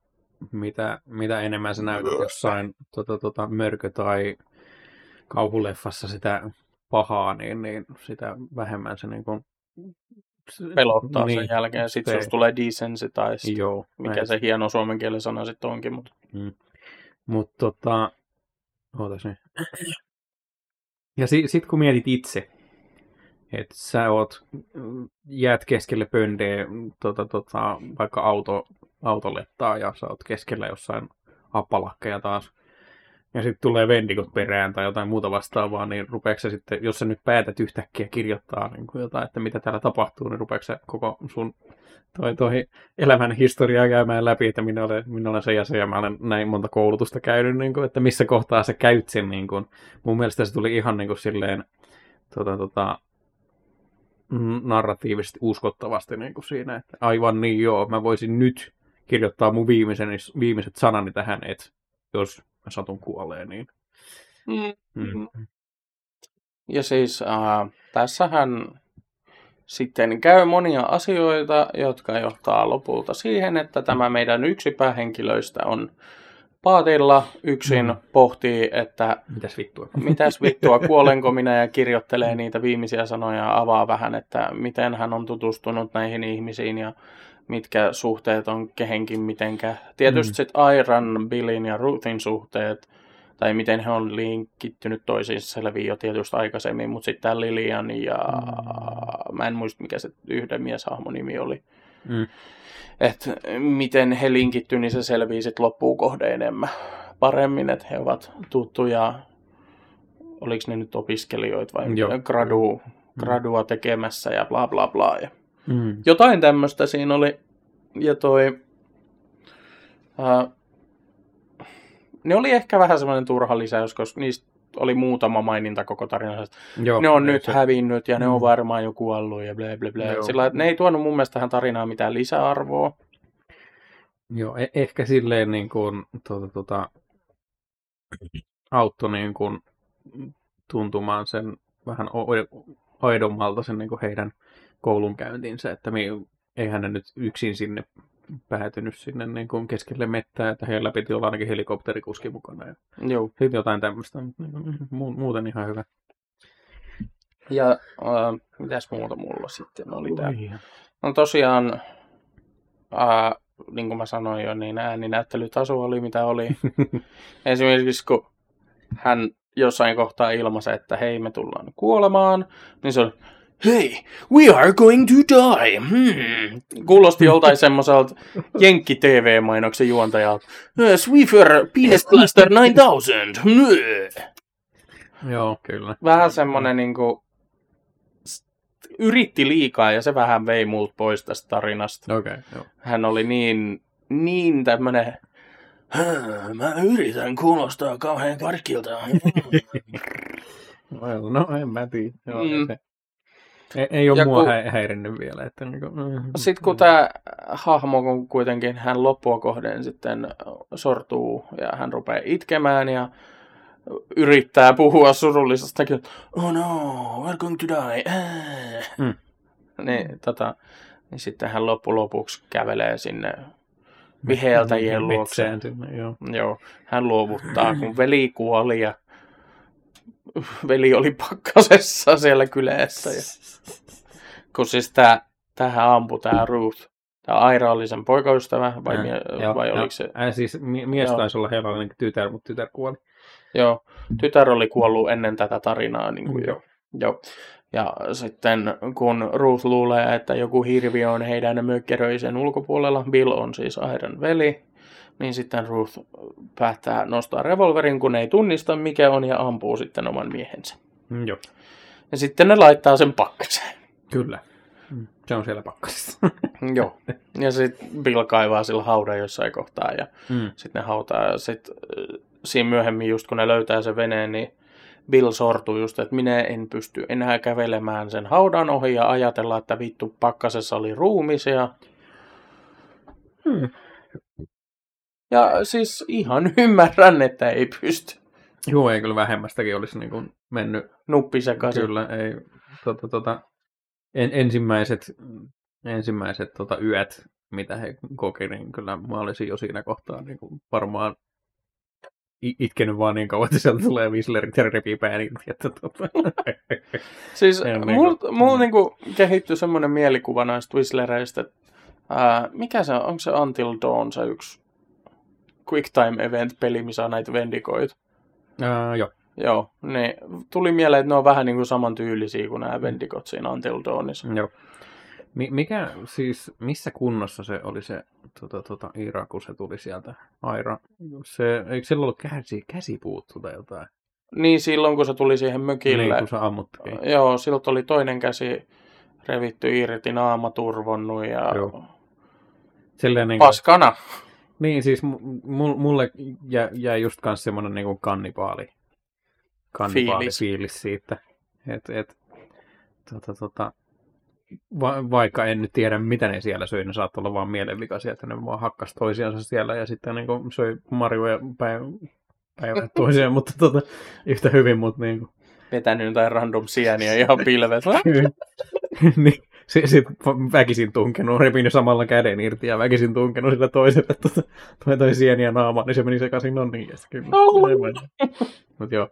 mitä, mitä enemmän sä näytät jossain tota, tota, mörkö- tai kauhuleffassa sitä pahaa, niin, niin sitä vähemmän se niin kuin, Pelottaa niin, sen jälkeen. Sitten se- jos tulee desensitized, Joo. mikä näin. se hieno suomen kielen sana sitten onkin. Mutta Mutta tota, ootas nyt. Ja si, sit kun mietit itse, että sä oot, mm, jäät keskelle pöndeä tota, tota, vaikka auto, autolettaa ja sä oot keskellä jossain appalakkeja taas. Ja sitten tulee vendikot perään tai jotain muuta vastaavaa, niin rupeeko sitten, jos sä nyt päätät yhtäkkiä kirjoittaa niin kuin jotain, että mitä täällä tapahtuu, niin rupeeko sä koko sun toi, toi elämän historiaa käymään läpi, että minä olen, minä olen se ja se, ja mä olen näin monta koulutusta käynyt, niin kuin, että missä kohtaa sä käyt sen. Niin kuin. Mun mielestä se tuli ihan niin kuin, silleen tota, tota, mm, narratiivisesti uskottavasti niin kuin siinä, että aivan niin joo, mä voisin nyt kirjoittaa mun viimeisen, viimeiset sanani tähän, että jos mä satun kuoleen, niin... mm. Mm. Ja siis äh, tässähän sitten käy monia asioita, jotka johtaa lopulta siihen, että tämä meidän yksi päähenkilöistä on paatilla yksin Mm. pohtii, että Mitäs vittua? mitäs vittua, kuolenko minä ja kirjoittelee niitä viimeisiä sanoja ja avaa vähän, että miten hän on tutustunut näihin ihmisiin ja mitkä suhteet on kehenkin mitenkä. Tietysti Mm. sitten Airan, Billin ja Ruthin suhteet, tai miten he on linkittynyt toisiinsa selviin jo tietysti aikaisemmin, mutta sitten tämä Lilian ja Mm. mä en muista mikä se yhden mieshahmon nimi oli. Mm. Että miten he linkitty, niin se selvii sitten loppuun kohde enemmän paremmin, että he ovat tuttuja, oliko ne nyt opiskelijoita vai Joo. gradu, gradua tekemässä ja bla bla bla. Ja Mm. jotain tämmöistä siinä oli. Ja toi... Ää, ne oli ehkä vähän semmoinen turha lisäys, koska niistä oli muutama maininta koko tarinassa. Joo, Ne on nyt se- hävinnyt ja ne Mm. on varmaan jo kuollut ja bla bla. Joo. Sillä ne ei tuonut mun mielestä tähän tarinaan mitään lisäarvoa. Joo, e- ehkä silleen niin kuin, tuota, tuota, auttoi niin kuin, tuntumaan sen vähän aidommalta sen niin kuin heidän koulunkäyntinsä, että mi, eihän ne nyt yksin sinne päätynyt sinne niin kuin keskelle mettää, että heillä piti olla ainakin helikopterikuski mukana ja Joo. sitten jotain tämmöistä, mutta niin kuin, mu- muuten ihan hyvä. Ja äh, mitäs muuta mulla sitten oli tää? Oi. No tosiaan, ää, niin kuin mä sanoin jo, niin ääninäyttelytaso oli mitä oli. Esimerkiksi kun hän jossain kohtaa ilmaisi, että hei me tullaan kuolemaan, niin se oli Hey, we are going to die. Hmm. Kuulosti joltain semmoiselta Jenkki-TV-mainoksen juontajalta. "Uh, Swiffer Penis Blaster 9000. Hmm. Joo, kyllä. vähän semmoinen niinku, s- yritti liikaa ja se vähän vei muut pois tästä tarinasta. Okei, okay, joo. Hän oli niin, niin tämmönen, "Hää, mä yritän kuulostaa kauhean karkilta. Well, no en mä tiedä. Joo, Mm. se, ei, ei ole Ja mua kun- hä- häirinnyt vielä. Että niinku, mm, Sitten kun tämä hahmo, kun kuitenkin hän loppua kohden sitten sortuu ja hän rupeaa itkemään ja yrittää puhua surullisestakin, että oh no, we're going to die. Mm. Niin, tota, niin sitten hän loppu lopuksi kävelee sinne viheltäjien luokse. Joo. Joo, hän luovuttaa, kun veli kuoli ja veli oli pakkasessa siellä kylässä. Ja... Kun siis tää, tähän ampui tää Ruth. Tää Aira oli sen poikaystävä, vai, Äh, mie, joo, vai joo. oliko se? Äh, siis mie- mies Joo. taisi olla heillä tytär, mutta tytär kuoli. Joo, tytär oli kuollut ennen tätä tarinaa. Niin kuin Joo. jo. Joo. Ja sitten kun Ruth luulee, että joku hirvi on heidän mökkeröisen ulkopuolella, Bill on siis Airan veli, niin sitten Ruth päättää nostaa revolverin, kun ei tunnista mikä on, ja ampuu sitten oman miehensä. Mm, joo, Ja sitten ne laittaa sen pakkaseen. kyllä. Mm. Se on siellä pakkasessa. Joo. Ja sitten Bill kaivaa sillä haudan jossain kohtaa, ja mm. sitten ne hautaa. Ja sitten siinä myöhemmin, just kun ne löytää sen veneen, niin Bill sortuu just, että minä en pysty enää kävelemään sen haudan ohi ja ajatella, että vittu pakkasessa oli ruumis ja... Hmm. Ja siis ihan ymmärrän, että ei pysty. Joo, ei kyllä vähemmästäkin olisi niin kuin mennyt. Nuppi sekaisin. Kyllä, ei. Tota, tota, en, ensimmäiset, ensimmäiset tota, yöt, mitä he koki, niin kyllä mä olisin jo siinä kohtaa niin kuin varmaan itkenyt vaan niin kauan, että sieltä tulee Whistlerit ja repii pään että tota. Siis mulla niinku- mul niinku kehittyi semmoinen mielikuva näistä Whistlereistä, että ää, mikä se on, onko se Until Dawn se yksi Quick Time Event-peli, missä on näitä vendikoita? Ää, joo. Joo, niin tuli mieleen, että ne on vähän niin kuin samantyylisiä kuin nämä vendikot siinä Until Dawnissa. Joo. Mi- mikä siis, missä kunnossa se oli se tota, tota, Iira, kun se tuli sieltä? Aira. Se, eikö sillä ollut käsi, käsipuuttu tai jotain? Niin silloin, kun se tuli siihen mökille. Niin, kun sä ammuttiin. Joo, siltä oli toinen käsi revitty irti, naama turvonnut ja Joo. Silleen niin kuin, paskana. Niin, siis mu- mulle jä, jäi just kans semmonen niinku kannibaali, kannibaali Fiilis. fiilis. siitä. Et, et, tota, tota, va, vaikka en nyt tiedä, mitä ne siellä söi, ne saattoi olla vaan mielenvikaisia, että ne vaan hakkas toisiansa siellä ja sitten niinku söi marjoja päivä, päivät toisiaan, mutta tota, yhtä hyvin, mutta niinku, Vetänyt jotain random sieniä ihan pilvet. niin, se, sit väkisin tunkenut, repinyt samalla käden irti ja väkisin tunkenut sillä toiselle tota, toi, toi sieniä naamaan, niin se meni sekaisin, no niin, ja sitten kyllä. Mutta joo,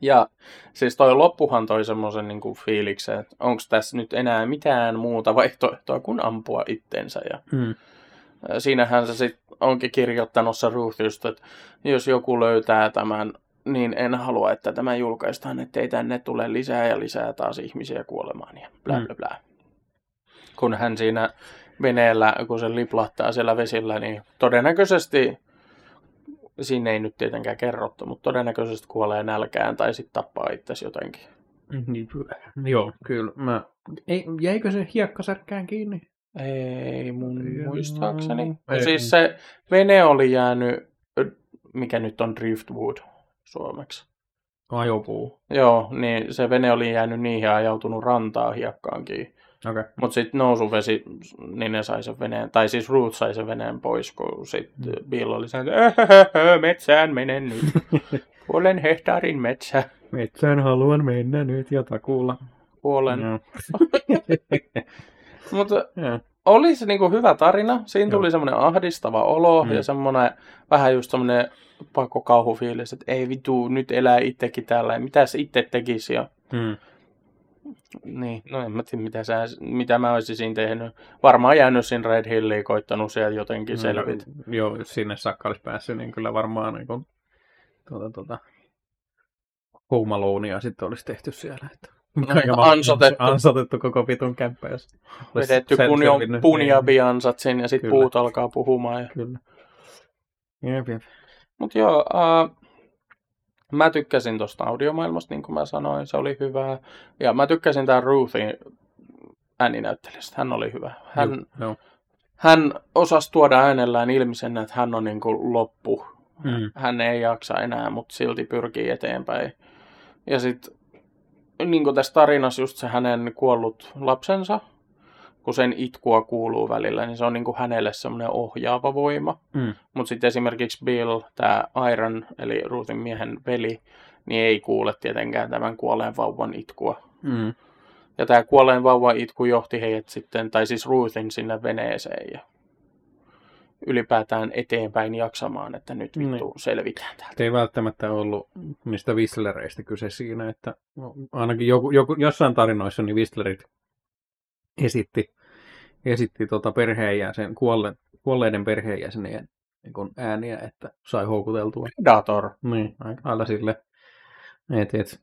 Ja siis toi loppuhan toi semmoisen niin fiiliksen, että onko tässä nyt enää mitään muuta vaihtoehtoa kuin ampua itsensä. Ja mm. siinähän se sitten onkin kirjoittanut se Ruth just, että jos joku löytää tämän, niin en halua, että tämä julkaistaan, ettei tänne tule lisää ja lisää taas ihmisiä kuolemaan ja bla Mm. bla bla. Kun hän siinä veneellä, kun se liplahtaa siellä vesillä, niin todennäköisesti, siinä ei nyt tietenkään kerrottu, mutta todennäköisesti kuolee nälkään tai sitten tappaa itsesi jotenkin. Niin, joo, kyllä. Mä... Ei, jäikö se hiekkasärkkään kiinni? Ei mun muistaakseni. Ei. Siis se vene oli jäänyt, mikä nyt on Driftwood suomeksi. Ajopuu. Joo, niin se vene oli jäänyt niihin ja ajautunut rantaa hiekkaankin. Okay. Mutta sitten nousuvesi, niin ne sai sen veneen, tai siis Ruth sai sen veneen pois, kun sitten Mm. Bill oli sen, että metsään menen nyt. Puolen hehtaarin metsä. Metsään haluan mennä nyt ja takuulla. Puolen. Joo. Mutta Joo. oli se niinku hyvä tarina. Siinä tuli semmoinen ahdistava olo Mm. ja semmoinen vähän just semmoinen pakko kauhufiilis, että ei vitu, nyt elää itsekin täällä ja mitä se itse tekisi. Ja, Mm. Niin, no en mä tiedä, mitä, sä, mitä mä olisin siinä tehnyt. Varmaan jäänyt sinne Red Hilliin, koittanut siellä jotenkin. No, joo, jos sinne saakka olisi päässyt, niin kyllä varmaan niin kuin, tuota, tuota, Home Alonea sitten olisi tehty siellä. Että... No, ansotettu. Ansotettu koko vitun kämppä, jos Vedetty kun punjabiansat sinne ja sitten puut alkaa puhumaan. Ja... Kyllä. Jep, jep. Mutta joo, uh, Mä tykkäsin tuosta audiomaailmasta, niin kuin mä sanoin, se oli hyvä. Ja mä tykkäsin tämän Ruthin ääninäyttelijästä, hän oli hyvä. Hän, Joo, joo. hän osasi tuoda äänellään ilmi sen, että hän on niin kuin loppu. Mm. Hän ei jaksa enää, mutta silti pyrkii eteenpäin. Ja sitten niin kuin tässä tarinassa just se hänen kuollut lapsensa, kun sen itkua kuuluu välillä, niin se on niin kuin hänelle semmoinen ohjaava voima. Mm. Mutta sitten esimerkiksi Bill, tämä Iron, eli Ruthin miehen veli, niin ei kuule tietenkään tämän kuolleen vauvan itkua. Mm. Ja tämä kuolleen vauvan itku johti heidät sitten, tai siis Ruthin sinne veneeseen ja ylipäätään eteenpäin jaksamaan, että nyt vittu Niin. selvitään täältä. Ei välttämättä ollut niistä Whistlereistä kyse siinä, että ainakin joku, joku, jossain tarinoissa niin Whistlerit esitti, esitti tota perheenjäsen, kuolle, kuolleiden perheenjäsenien niin ääniä, että sai houkuteltua. Predator. Niin, aika lailla sille, et, et,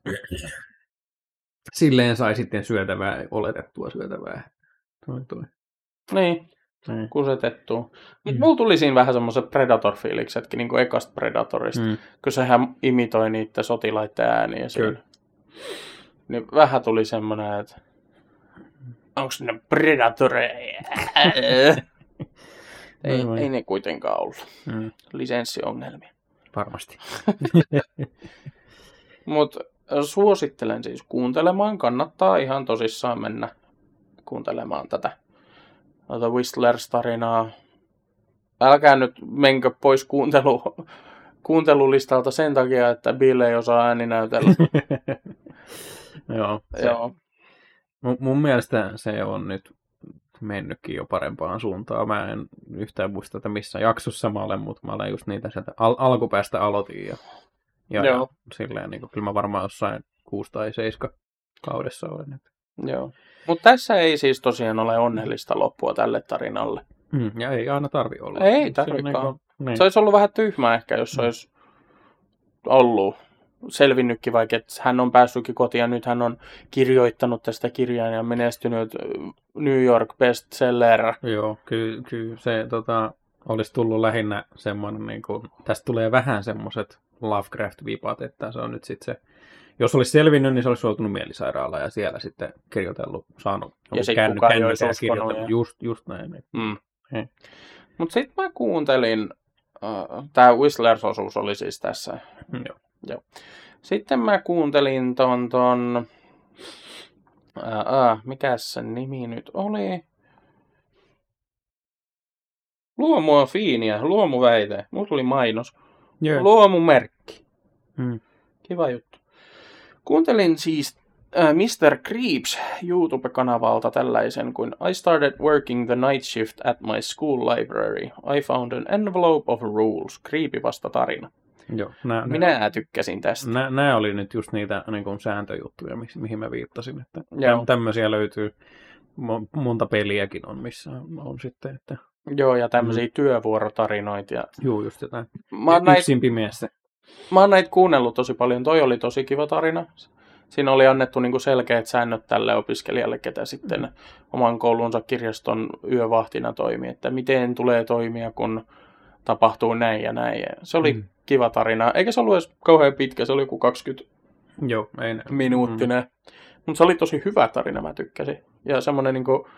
silleen sai sitten syötävää, oletettua syötävää. Toi, toi. Niin, Niin. kusetettu. Mutta Mm. mulla tuli siinä vähän semmoiset Predator-fiiliksetkin, niin kuin ekasta Predatorista. Mm. Kun sehän imitoi niitä sotilaiden ääniä. Kyllä. Niin vähän tuli semmoinen, että onko ne Predatoreja? ei, Aivan. ei ne kuitenkaan ollut. Mm. Lisenssiongelmia. Varmasti. Mutta suosittelen siis kuuntelemaan. Kannattaa ihan tosissaan mennä kuuntelemaan tätä, tätä Whistlers-tarinaa. Älkää nyt menkö pois kuuntelu, kuuntelulistalta sen takia, että Bill ei osaa ääninäytellä. Joo, se, Joo. Mun, mun mielestä se on nyt mennytkin jo parempaan suuntaan. Mä en yhtään muista, että missä jaksossa mä olen, mutta mä olen just niitä sieltä al- alkupäästä aloitin. Ja, ja, Joo. ja silleen, niin kyllä mä varmaan jossain kuusi tai seiska kaudessa olen. Joo. Mutta tässä ei siis tosiaan ole onnellista loppua tälle tarinalle. Mm, ja ei aina tarvi olla. Ei Se tarvikaan. Niin, niin. Se olisi ollut vähän tyhmä ehkä, jos Mm. olisi ollut selvinnytkin, vaikka että hän on päässytkin kotiin ja nyt hän on kirjoittanut tästä kirjaa ja menestynyt New York bestseller. Joo, kyllä, kyllä se tota, olisi tullut lähinnä semmoinen, niin kuin, tästä tulee vähän semmoiset Lovecraft-vipat, että se on nyt sitten se, jos olisi selvinnyt, niin se olisi joutunut mielisairaalaan ja siellä sitten kirjoitellut, saanut Ja sit känny- kukaan ei olisi uskonut ja- Just, just näin. niin. Mm. Hei. Mutta sitten mä kuuntelin, äh, tämä Whistlers-osuus oli siis tässä. Joo. Sitten mä kuuntelin ton, ton ää, ää, mikäs sen nimi nyt oli? Luomua fiiniä, luomuväite. Mulla tuli mainos. Joo. Luomumerkki. Mm. Kiva juttu. Kuuntelin siis äh, Mr. Creeps YouTube-kanavalta tällaisen kuin I started working the night shift at my school library. I found an envelope of rules. Creepy vasta tarina. Joo. Nää, Minä tykkäsin tästä. Nä, nämä oli nyt just niitä niin kuin sääntöjuttuja, mi- mihin mä viittasin. Että Joo. täm- tämmöisiä löytyy, mo- monta peliäkin on, missä on sitten, että Joo, ja tämmöisiä työvuorotarinoita. Ja... juu, just jotain. Mä, oon Yksin pimeässä. mä oon näitä kuunnellut tosi paljon. Toi oli tosi kiva tarina. Siinä oli annettu niinku selkeät säännöt tälle opiskelijalle, ketä sitten oman koulunsa kirjaston yövahtina toimii, että miten tulee toimia, kun tapahtuu näin ja näin. Ja se oli mm. Kiva tarina. Eikä se ollut edes kauhean pitkä, se oli joku 20 Joo, ei minuuttinen. Mm. Mutta se oli tosi hyvä tarina, mä tykkäsin. Ja semmoinen niinku,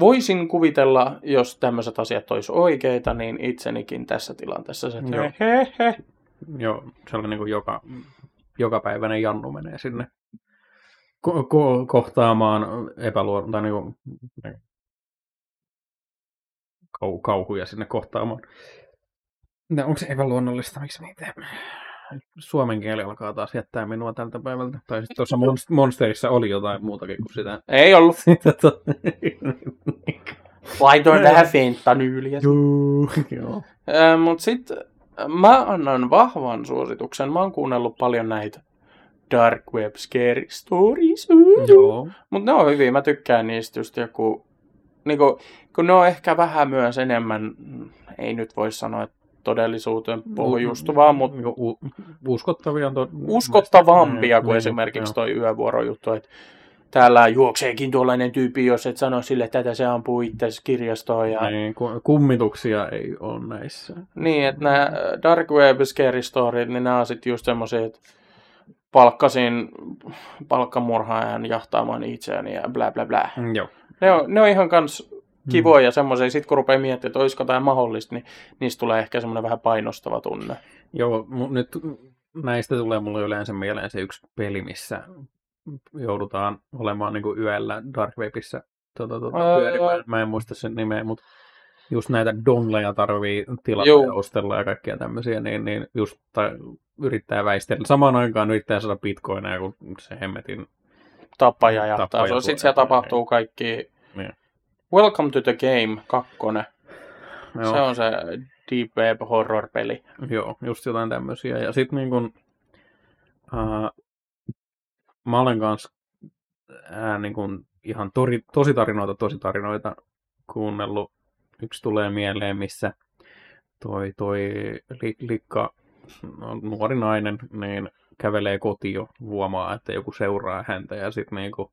voisin kuvitella, jos tämmöiset asiat olisi oikeita, niin itsenikin tässä tilanteessa se, että Joo. he, he. Joo, se oli niin kuin joka, jokapäiväinen Jannu menee sinne ko- ko- kohtaamaan epäluon, tai niin kuin, kau- kauhuja sinne kohtaamaan. No, onko se epäluonnollista? Miksi niitä? Suomen kieli alkaa taas jättää minua tältä päivältä. Tai sitten tuossa Monst- Monsterissa oli jotain muutakin kuin sitä. Ei ollut. sitä to- Laitoin tähän. Joo. Joo. Mutta sitten mä annan vahvan suosituksen. Mä oon kuunnellut paljon näitä Dark Web Scary Stories. Mutta ne on hyviä. Mä tykkään niistä just joku... Niinku, kun ne on ehkä vähän myös enemmän, mm, ei nyt voi sanoa, että todellisuuteen pohjustuvaa, mutta Niinku u- uskottavia. To- uskottavampia kuin Niin, esimerkiksi toi yövuorojuttu. Et täällä juokseekin tuollainen tyyppi, jos et sano sille, että tätä se ampuu itse kirjastoon. Ja... Niin, ku- kummituksia ei ole näissä. Niin, että nämä Dark Web Scary Storyt, niin nämä on sitten just semmoisia, että palkkasin palkkamurhaajan jahtaamaan itseäni ja bla bla bla. Mm, joo. Ne on, ne on ihan kans kivoja mm. semmoisia, sit kun rupeaa miettimään, että olisiko tämä mahdollista, niin niistä tulee ehkä semmoinen vähän painostava tunne. Joo, nyt näistä tulee mulle yleensä mieleen se yksi peli, missä joudutaan olemaan niin kuin yöllä Dark Webissä tuota, tuota, Ää, pyörimään. Mä en muista sen nimeä, mutta just näitä dongleja tarvii tilata Juu. ja ostella ja kaikkia tämmöisiä, niin, niin just tai, yrittää väistellä. Samaan aikaan yrittää saada bitcoineja, kun se hemmetin Tappaja ja Tappaja Sitten siellä tapahtuu kaikki... Niin. Welcome to the Game 2. Joo. Se on se Deep Web Horror-peli. Joo, just jotain tämmöisiä. Ja sitten niin kun, uh, mä olen kanssa ää, niin kun ihan tori, tositarinoita, tositarinoita kuunnellut. Yksi tulee mieleen, missä toi, toi li, likka, no, nuori nainen, niin kävelee kotiin, huomaa, että joku seuraa häntä ja sitten niinku,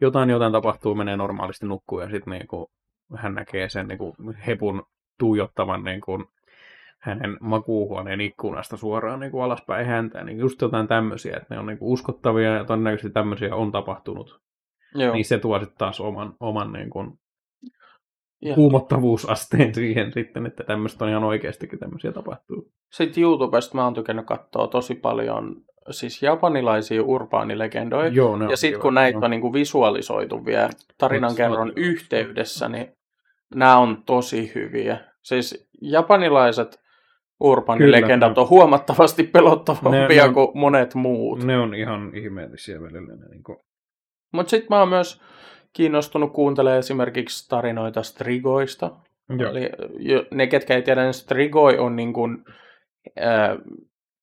jotain jotain tapahtuu, menee normaalisti nukkuu ja sitten niinku, hän näkee sen niinku, hepun tuijottavan niinku, hänen makuuhuoneen ikkunasta suoraan niin kuin alaspäin häntä. Niin just jotain tämmöisiä, että ne on niin kuin uskottavia ja todennäköisesti tämmöisiä on tapahtunut. Joo. Niin se tuo sitten taas oman, oman niin kuin Ja. kuumottavuusasteen siihen sitten, että tämmöistä on ihan oikeastikin tämmöisiä tapahtuu. Sitten YouTubesta mä oon tykännyt katsoa tosi paljon siis japanilaisia urbaanilegendoja. Joo, ne ja sitten kun näitä Joo. on niin kuin visualisoitu vielä tarinankerron yhteydessä, niin nämä on tosi hyviä. Siis japanilaiset urbaanilegendat Kyllä. on huomattavasti pelottavampia Ne- ne- kuin monet muut. Ne on ihan ihmeellisiä välillä. Niin kuin... Mutta sitten mä oon myös kiinnostunut kuuntelemaan esimerkiksi tarinoita Strigoista. Joo, Eli ne, ketkä ei tiedä, niin Strigoi on niin kuin, äh,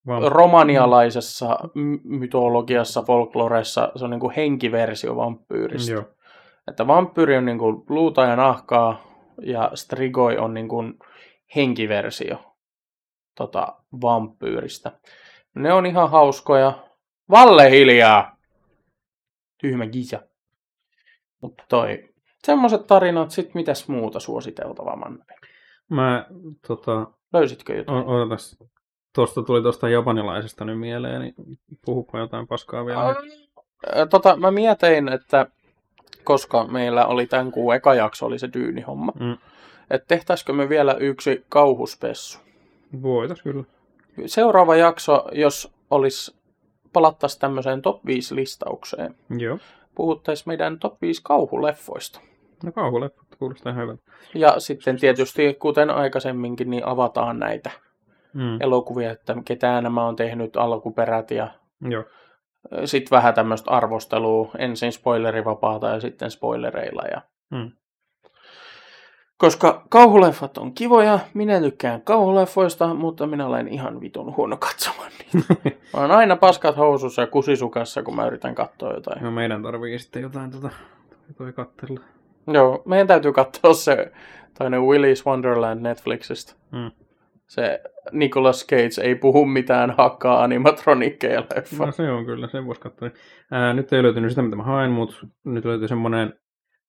vaan, romanialaisessa my- mytologiassa, folkloressa, se on niin kuin henkiversio vampyyristä. joo, Että vampyyri on niin kuin luuta ja nahkaa, ja Strigoi on niin kuin henkiversio tota, vampyyristä. Ne on ihan hauskoja. Valle hiljaa! Tyhmä gisa. Mutta toi, semmoset tarinat, sit mitäs muuta suositeltavaa, Manne? mä tota, Löysitkö jotain? o- odotas, tuosta tuli tuosta japanilaisesta nyt mieleen, niin puhupa jotain paskaa vielä. Ö, Tota, mä mietin, että koska meillä oli tämän kuun eka jakso, oli se dyynihomma, Mm. että tehtäisikö me vielä yksi kauhuspessu. Voitais kyllä. Seuraava jakso, jos olisi palattaisiin tämmöiseen top 5 listaukseen, Joo. Puhuttaisiin meidän top 5 kauhuleffoista. No kauhuleffat kuulostaa ihan hyvältä. Ja sitten tietysti, kuten aikaisemminkin, niin avataan näitä Mm. elokuvia, että ketä nämä on tehnyt alkuperät ja Joo. sitten vähän tämmöistä arvostelua, ensin spoilerivapaata ja sitten spoilereilla. Ja... Mm. Koska kauhuleffat on kivoja, minä tykkään kauhuleffoista, mutta minä olen ihan vitun huono katsomaan niitä. Mä olen aina paskat housussa ja kusisukassa, kun mä yritän katsoa jotain. No meidän tarvii sitten jotain tota, toi kattella. Joo, meidän täytyy katsoa se toinen Willy's Wonderland Netflixistä. Mm. Se Nicolas Cage ei puhu mitään hakkaa animatronikkeja leffa. No se on kyllä, sen voisi katsoa. Ää, nyt ei löytynyt sitä, mitä mä hain, mutta nyt löytyy semmoinen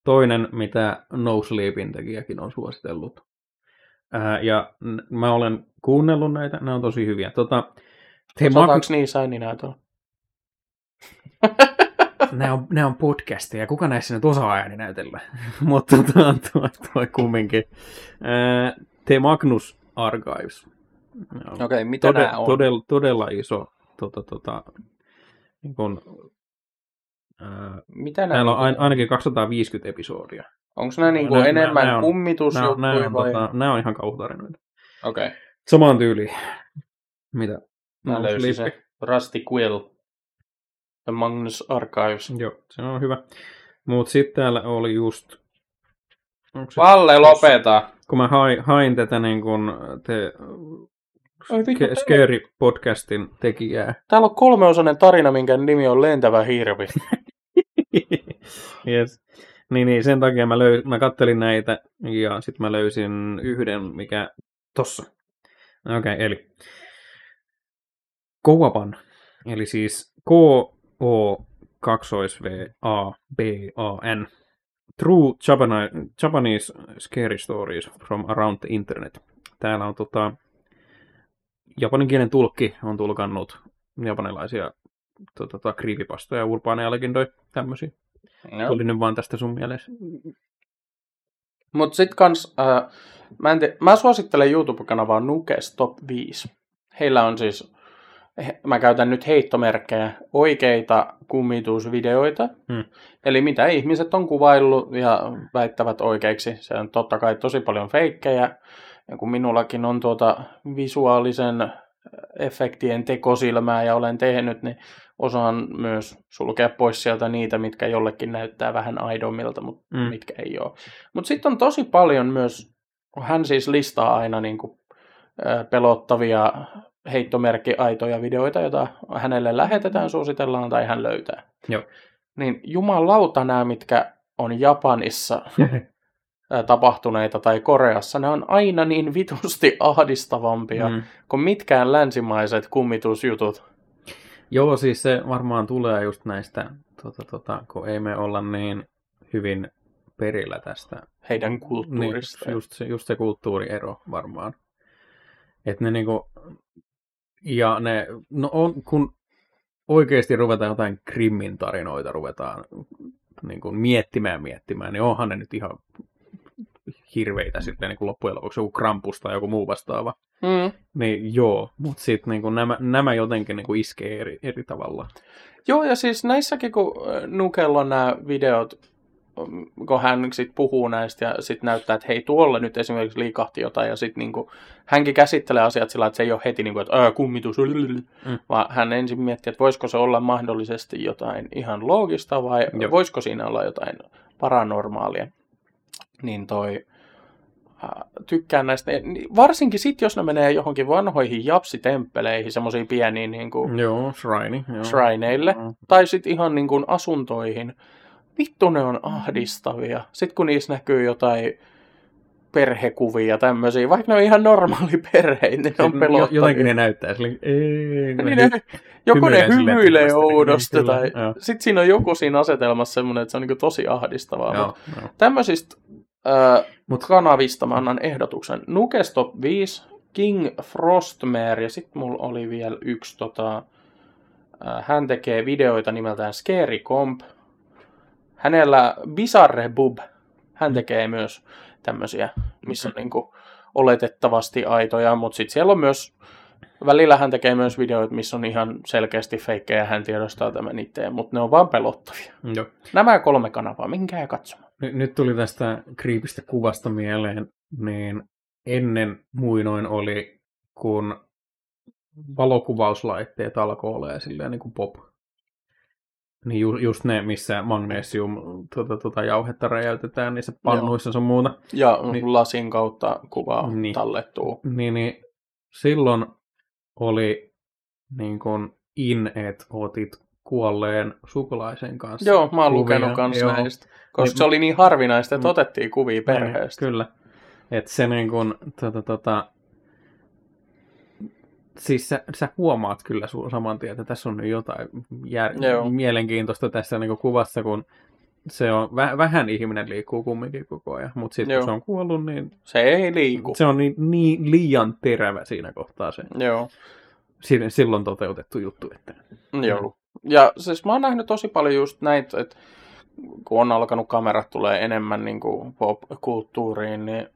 toinen, mitä No Sleepin tekijäkin on suositellut. Ää, ja n- mä olen kuunnellut näitä, ne on tosi hyviä. Tota, The Mag- Saataanko niissä ääninäytöllä? nämä, on, nämä on podcasteja, kuka näissä nyt osaa ääninäytellä? mutta tota, toi, toi kumminkin. Ää, The Magnus Archives. Okei, okay, mitä todella, nämä on? todella, todella iso tota, tota, niin kun, ää, Mitä nämä Täällä on ain, ainakin 250 episodia. Onko nämä niinku Nää- nää- enemmän nää kummitusjuttuja nämä, on, vai? tota, nämä on ihan kauhutarinoita. Okei, okay. Samaan tyyliin. Mitä? mä löysin se. Rusty Quill. The Magnus Archives. Joo, se on hyvä. Mutta sitten täällä oli just... se- Valle, lopeta! kun mä hain, hain tätä niin kun te, Ai Scary podcastin tekijää. Täällä on kolmeosainen tarina, minkä nimi on Lentävä hirvi. yes. Niin, niin, sen takia mä, löy, mä kattelin näitä ja sitten mä löysin yhden, mikä tossa. Okei, okay, eli Kouapan, eli siis K-O kaksois V A B A N. True Japanese, Scary Stories from Around the Internet. Täällä on tota, japaninkielen tulkki on tulkannut japanilaisia tota, tota, creepypastoja, urbaaneja legendoja, tämmöisiä. Joo. Tuli nyt vaan tästä sun mielessä. Mut sit kans, äh, mä, en te, mä suosittelen YouTube-kanavaa Nukes Top 5. Heillä on siis, he, mä käytän nyt heittomerkkejä, oikeita kummitusvideoita. Hmm. Eli mitä ihmiset on kuvaillut ja väittävät oikeiksi. Se on totta kai tosi paljon feikkejä. Ja kun minullakin on tuota visuaalisen efektien tekosilmää ja olen tehnyt, niin osaan myös sulkea pois sieltä niitä, mitkä jollekin näyttää vähän aidommilta, mutta Mm. mitkä ei ole. Mutta sitten on tosi paljon myös, hän siis listaa aina niin kuin, pelottavia heittomerkkiaitoja videoita, joita hänelle lähetetään, suositellaan tai hän löytää. Joo. Niin jumalauta nämä, mitkä on Japanissa tapahtuneita tai Koreassa, ne on aina niin vitusti ahdistavampia Mm. kuin mitkään länsimaiset kummitusjutut. Joo, siis se varmaan tulee just näistä, tota, tota, kun ei me olla niin hyvin perillä tästä. heidän kulttuurista. Niin, just, se, just se kulttuuriero varmaan. Että ne niinku, ja ne, no on, kun oikeasti ruvetaan jotain krimmin tarinoita, ruvetaan niin kuin miettimään miettimään, niin onhan ne nyt ihan hirveitä sitten niin kuin loppujen lopuksi joku Krampus tai joku muu vastaava. Mm. Niin joo, mutta sitten niin nämä, nämä jotenkin niin kuin iskee eri, eri tavalla. Joo, ja siis näissäkin, kun Nukella on nämä videot, mm, kun hän sit puhuu näistä ja sitten näyttää, että hei, tuolla nyt esimerkiksi liikahti jotain, ja sitten niinku, hänkin käsittelee asiat sillä, että se ei ole heti, niinku, että kummitus, mm. vaan hän ensin miettii, että voisiko se olla mahdollisesti jotain ihan loogista, vai Joo. Voisiko siinä olla jotain paranormaalia. Niin toi, tykkään näistä, niin varsinkin sitten, jos ne menee johonkin vanhoihin japsitemppeleihin, semmoisiin pieniin niin kuin, Joo, shrine. Joo. shrineille, Joo. tai sitten ihan niin kuin asuntoihin. Vittu ne on ahdistavia. Sitten kun niissä näkyy jotain perhekuvia tämmöisiä, vaikka ne on ihan normaali perheitä, niin ne on pelottavia. Jotenkin ne näyttää silleen, ei, niin ne, joko ne hymyilee kivasti, oudosti, niin, tai sitten siinä on joku siinä asetelmassa semmoinen, että se on niin tosi ahdistavaa. Joo, Mut joo. Tämmöisistä Mut- kanavista mä annan ehdotuksen. Nukes Top 5, King Frostmare, ja sitten mulla oli vielä yksi, tota, hän tekee videoita nimeltään Scary Comp. Hänellä Bizarre Bub, hän tekee myös tämmöisiä, missä on niinku oletettavasti aitoja, mutta sitten siellä on myös, välillä hän tekee myös videoita, missä on ihan selkeästi feikkejä, hän tiedostaa tämän itse, mutta ne on vaan pelottavia. Joo. Nämä kolme kanavaa, minkää katsomaan. Nyt, nyt tuli tästä kriipistä kuvasta mieleen, niin ennen muinoin oli, kun valokuvauslaitteet alkoi olemaan silleen niin kuin pop. Niin ju, just ne, missä magnesium tuota, tuota, jauhetta räjäytetään niissä pannuissa sun muuta. Ja Niin. lasin kautta kuva Niin. niin. tallettuu. Niin, niin silloin oli niin kuin in, että otit kuolleen sukulaisen kanssa. Joo, mä oon kuvia, lukenut kans joo. näistä. Koska Niin- se oli niin harvinaista, että otettiin kuvia perheestä. Niin, kyllä. Että se niin kuin, tota, tota, siis sä, sä huomaat kyllä sun saman tien, että tässä on nyt jotain jär, Joo. mielenkiintoista tässä niin kuin kuvassa, kun se on, väh, vähän ihminen liikkuu kumminkin koko ajan, mutta sitten kun se on kuollut, niin Se ei liiku. se on niin, niin liian terävä siinä kohtaa se. Joo. Si- silloin toteutettu juttu. Että... Joo. Ja siis mä oon nähnyt tosi paljon just näitä, että kun on alkanut kamerat tulee enemmän niin kuin pop-kulttuuriin, niin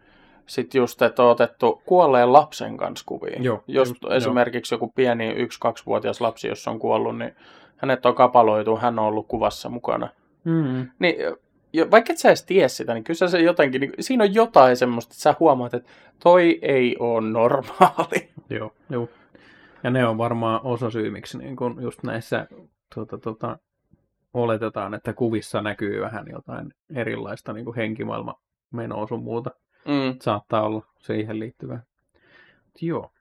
sitten just, että on otettu kuolleen lapsen kanssa kuvia. Joo, Jos just, esimerkiksi joku pieni 1-2-vuotias lapsi, jos on kuollut, niin hänet on kapaloitu, hän on ollut kuvassa mukana. Mm. Niin, vaikka et sä edes tiedä sitä, niin kyllä se jotenkin, niin siinä on jotain semmoista, että sä huomaat, että toi ei ole normaali. Joo, joo. Ja ne on varmaan osa syy, miksi niin kun just näissä tuota, tuota, oletetaan, että kuvissa näkyy vähän jotain erilaista niin henkimaailma menoa sun muuta. Mm. Saattaa olla siihen liittyvää. Mut Joo.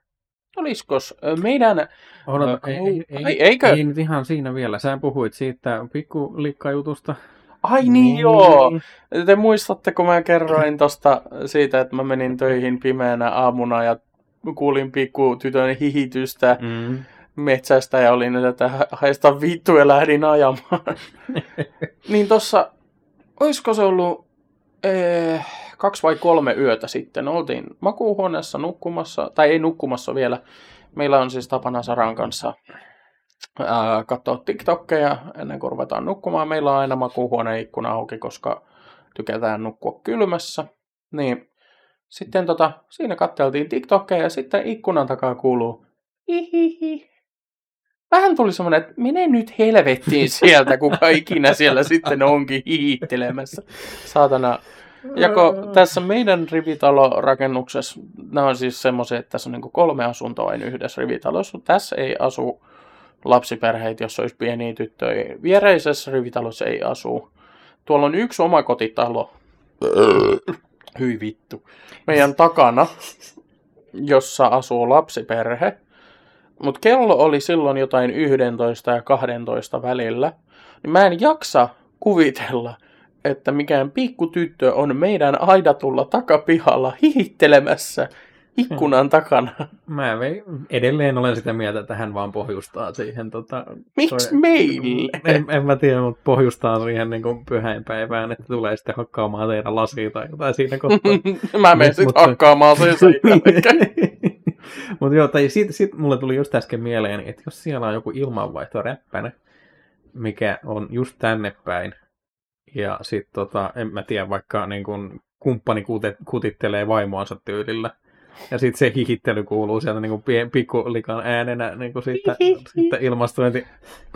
Olisikos ö, meidän... Odota, ei, ei, ei, ai, eikö? ei, nyt ihan siinä vielä. Sä puhuit siitä pikkulikkajutusta. Ai niin, joo! Te muistatte, kun mä kerroin tosta siitä, että mä menin töihin pimeänä aamuna ja kuulin pikku tytön hihitystä. Mm. metsästä ja olin, että haista vittu ja lähdin ajamaan. niin tossa, olisiko se ollut eh, kaksi vai kolme yötä sitten, oltiin makuuhuoneessa nukkumassa, tai ei nukkumassa vielä. Meillä on siis tapana Saran kanssa ää, katsoa TikTokkeja ennen kuin ruvetaan nukkumaan. Meillä on aina makuuhuoneen ikkuna auki, koska tykätään nukkua kylmässä. Niin sitten tota, siinä katteltiin TikTokkeja ja sitten ikkunan takaa kuuluu hihihi. Vähän tuli semmoinen, että mene nyt helvettiin sieltä, kuka ikinä siellä sitten onkin hiittelemässä. Saatana. Ja kun tässä meidän rivitalorakennuksessa, nämä on siis semmoisia, että tässä on niin kolme asuntoa aina yhdessä rivitalossa. Tässä ei asu lapsiperheitä, jos olisi pieniä tyttöjä. Viereisessä rivitalossa ei asu. Tuolla on yksi omakotitalo. Hyi vittu. Meidän takana, jossa asuu lapsiperhe. Mutta kello oli silloin jotain 11 ja 12 välillä. Niin mä en jaksa kuvitella, että mikään pikkutyttö on meidän aidatulla takapihalla hihittelemässä ikkunan takana. Mä edelleen olen sitä mieltä, että hän vaan pohjustaa siihen. Tota, Miksi meille? En, en mä tiedä, mutta pohjustaa siihen niin kuin pyhäinpäivään, että tulee sitten hakkaamaan teidän lasia tai jotain siinä kohtaa. mä menen sitten hakkaamaan sen Mutta joo, tai sitten sit mulle tuli just äsken mieleen, että jos siellä on joku ilmanvaihto räppänä, mikä on just tänne päin, ja sitten tota, en mä tiedä, vaikka niin kun kumppani kutittelee vaimoansa tyylillä, ja sitten se hihittely kuuluu sieltä niin kuin pikkulikan äänenä niin kuin siitä, siitä ilmastointi.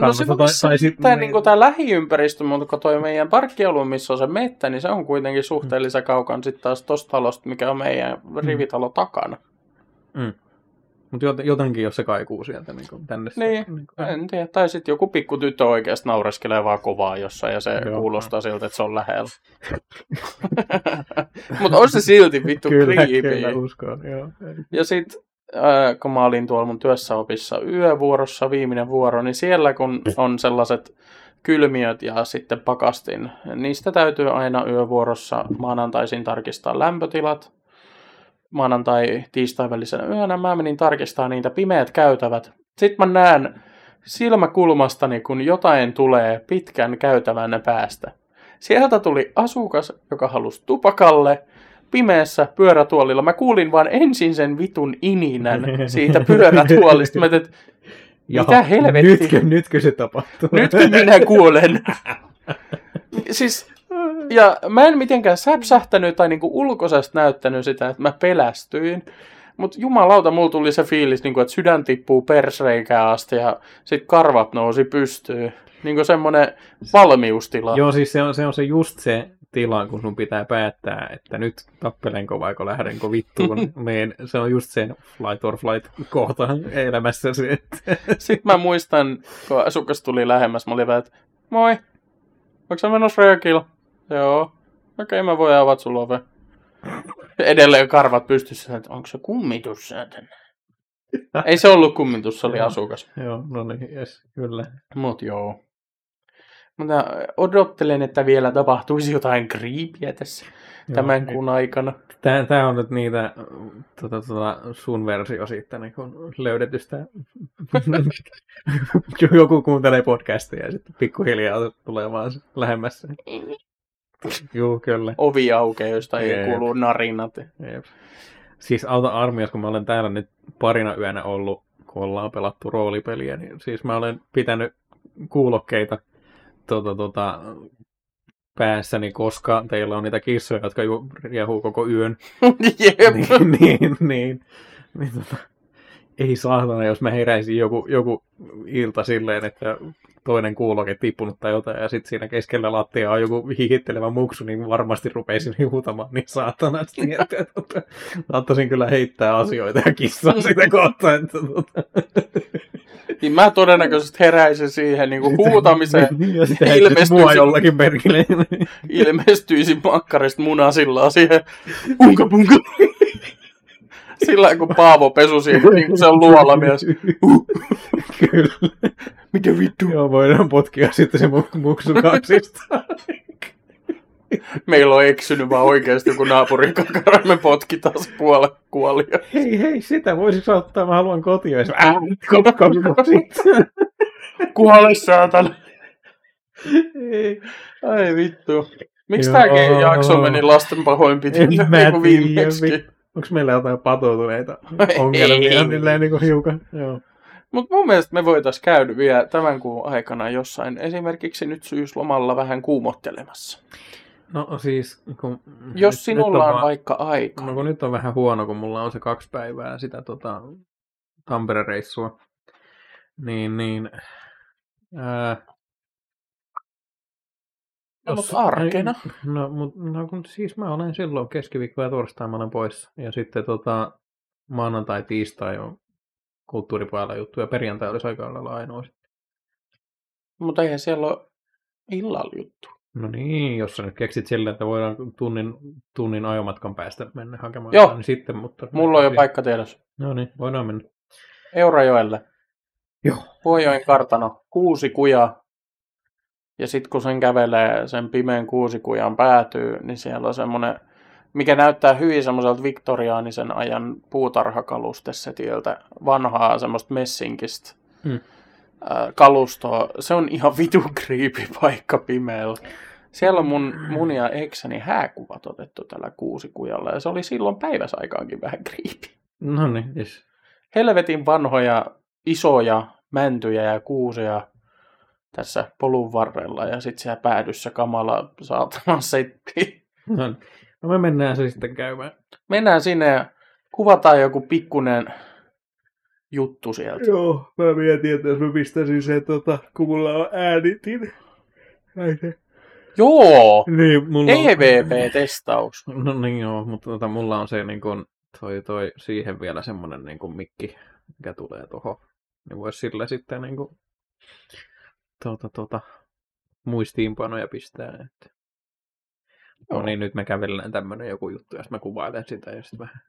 No se tai, sit, tämä, niin kuin, tämä lähiympäristö, mutta toi meidän parkkialue, missä on se mettä, niin se on kuitenkin suhteellisen mm. kaukan sitten taas tosta talosta, mikä on meidän mm. rivitalo takana. Mm. Mutta jotenkin, jos se kaikuu sieltä niin kuin tänne. Niin, niin kuin, en tiedä. Tai sitten joku pikku tyttö oikeasti naureskelee vaan kovaa jossain ja se Joo, kuulostaa siltä, että se on lähellä. Mutta on se silti vittu kyllä, creepy. Kyllä, uskon, joo. Ja sitten äh, kun mä olin tuolla mun työssäopissa yövuorossa, viimeinen vuoro, niin siellä kun on sellaiset kylmiöt ja sitten pakastin, niistä täytyy aina yövuorossa maanantaisin tarkistaa lämpötilat maanantai tiistai välisenä yönä. Mä menin tarkistamaan niitä pimeät käytävät. Sitten mä näen silmäkulmastani, kun jotain tulee pitkän käytävän päästä. Sieltä tuli asukas, joka halusi tupakalle pimeässä pyörätuolilla. Mä kuulin vaan ensin sen vitun ininän siitä pyörätuolista. Mä teet, mitä helvettiä? Nytkö, nytkö se tapahtuu? Nytkö minä kuolen? siis ja mä en mitenkään säpsähtänyt tai niinku ulkoisesti näyttänyt sitä, että mä pelästyin. Mutta jumalauta, mulla tuli se fiilis, niinku, että sydän tippuu persreikään asti ja sit karvat nousi pystyyn. Niinku semmonen valmiustila. Joo, siis se on, se on se just se tila, kun sun pitää päättää, että nyt tappelenko vaiko lähdenkö vittuun, niin se on just sen flight or flight kohta elämässäsi. Sitten mä muistan, kun asukas tuli lähemmäs, mä olin vähän, että moi, onko sä menossa röökillä? Joo. Okei, okay, mä voin avata sulla ove. Edelleen karvat pystyssä, että onko se kummitus tänne? Ei se ollut kummitus, se oli asukas. Joo, no niin, yes, kyllä. Mut joo. Mutta odottelen, että vielä tapahtuisi jotain kriipiä tässä joo, tämän kuun aikana. Tämä, tämä on nyt niitä tuota, tuota, sun versio siitä niin kun löydetystä. Joku kuuntelee podcastia ja sitten pikkuhiljaa tulee vaan lähemmäs. Joo, kyllä. Ovi aukeaa, josta ei Jeep. kuulu narinat. Jeep. Siis auta armias, kun mä olen täällä nyt parina yönä ollut, kun ollaan pelattu roolipeliä, niin siis mä olen pitänyt kuulokkeita tuota, tuota, päässäni, koska teillä on niitä kissoja, jotka riehuu koko yön. Jep. niin, niin, niin, niin tota, ei saatana, jos mä heräisin joku, joku ilta silleen, että toinen kuuloke tippunut tai jotain, ja sitten siinä keskellä lattia on joku hihittelevä muksu, niin varmasti rupeisin huutamaan niin saatana, että tota, saattaisin kyllä heittää asioita ja kissaa sitä kohtaa. Että, tota. Niin mä todennäköisesti heräisin siihen niin kuin huutamiseen. ja sitten ilmestyisin, jollakin perkille. ilmestyisin makkarista munasilla siihen. Unka punka. Sillä kun Paavo pesu siihen, niin kuin se on luolamies. Uh. Kyllä. Mitä vittu? Joo, voidaan potkia sitten se muksu kaksista. Meillä on eksynyt vaan oikeasti joku naapurin kakara, me potkitaan se puolen kuolia. Hei, hei, sitä voisi ottaa, mä haluan kotiin. Äh, kop, kop, kop, Kuole saatana. Ei. Ai vittu. Miksi tämäkin jakso meni lasten pahoinpitelyyn En mä niin kuin tiedä, viimeksi? Onko meillä jotain patoutuneita Ei. ongelmia silleen niin kuin hiukan? Joo. Mutta mun mielestä me voitaisiin käydä vielä tämän kuun aikana jossain, esimerkiksi nyt syyslomalla vähän kuumottelemassa. No siis, kun... Jos nyt- sinulla nyt on, vaan- vaikka aika. No kun nyt on vähän huono, kun mulla on se kaksi päivää sitä tota, Tampere-reissua. Niin, niin... Ää, No, mutta arkena. No, mut, no kun siis mä olen silloin keskiviikko ja torstai mä olen poissa. Ja sitten tota, maanantai, tiistai on kulttuuripojalla juttu ja perjantai olisi aika lailla ainoa. sitten. Mutta eihän siellä ole illalla juttu. No niin, jos sä nyt keksit silleen, että voidaan tunnin, tunnin ajomatkan päästä mennä hakemaan Joo. jotain, niin sitten, mutta... Mulla on jo paikka tiedossa. No niin, voidaan mennä. Eurajoelle. Joo. Vuojoen kartano. Kuusi kujaa. Ja sitten kun sen kävelee sen pimeän kuusikujan päätyy, niin siellä on semmoinen, mikä näyttää hyvin semmoiselta viktoriaanisen ajan puutarhakalustessetiltä, vanhaa semmoista messinkistä Mm. ää, kalustoa. Se on ihan vitu creepy paikka pimeällä. Siellä on mun, mun ja ekseni hääkuvat otettu tällä kuusikujalla, ja se oli silloin päiväsaikaankin vähän creepy. No niin, yes. Helvetin vanhoja, isoja mäntyjä ja kuusia tässä polun varrella, ja sitten siellä päädyssä kamala saatana setti. No, no me mennään se sitten käymään. Mennään sinne ja kuvataan joku pikkunen juttu sieltä. Joo, mä mietin, että jos mä pistäisin se, tota, kun mulla on äänitin. Näin se. Joo! Niin, mulla on... EVP-testaus. No niin joo, mutta tota, mulla on se niin kun, toi, toi, siihen vielä semmonen niin kun, mikki, mikä tulee tuohon. Niin voisi sille sitten niin kun, tuota, tuota, muistiinpanoja pistää. Että... No niin, nyt me kävellään tämmönen joku juttu, jos mä kuvailen sitä ja sitten vähän.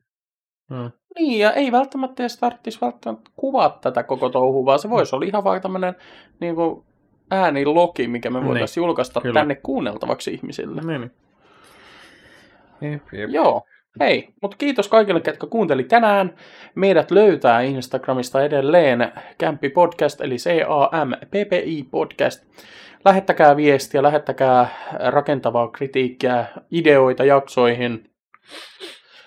No. Niin, ja ei välttämättä edes tarvitsisi välttämättä kuvaa tätä koko touhua, vaan se voisi olla ihan vaikka tämmöinen niin kuin äänilogi, mikä me Niin, voitaisiin julkaista kyllä. tänne kuunneltavaksi ihmisille. Niin, niin. Jep, jep. Joo. Hei, mutta kiitos kaikille, ketkä kuunteli tänään. Meidät löytää Instagramista edelleen Kämppi Podcast, eli C-A-M-P-P-I Podcast. Lähettäkää viestiä, lähettäkää rakentavaa kritiikkiä, ideoita jaksoihin.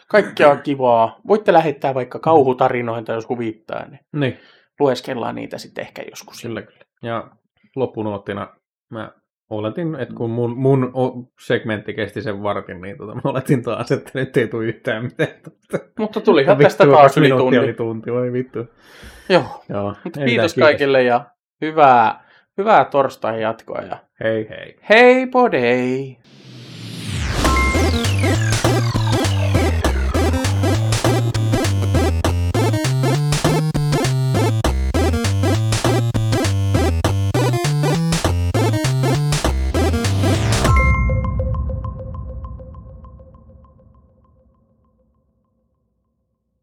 Kaikkea kivaa. Voitte lähettää vaikka kauhutarinoita, jos huvittaa, niin Niin, lueskellaan niitä sitten ehkä joskus. kyllä, kyllä. Ja loppunuottina mä oletin, että kun mun, mun o- segmentti kesti sen vartin, niin tota, mä oletin taas, että nyt ei tule yhtään mitään. Mutta tulihan Vittu, tästä taas yli tunti. oli tunti, voi vittu. Joo, Joo, mutta kiitos kaikille ja hyvää, hyvää torstai jatkoa ja Hei hei. hei podei!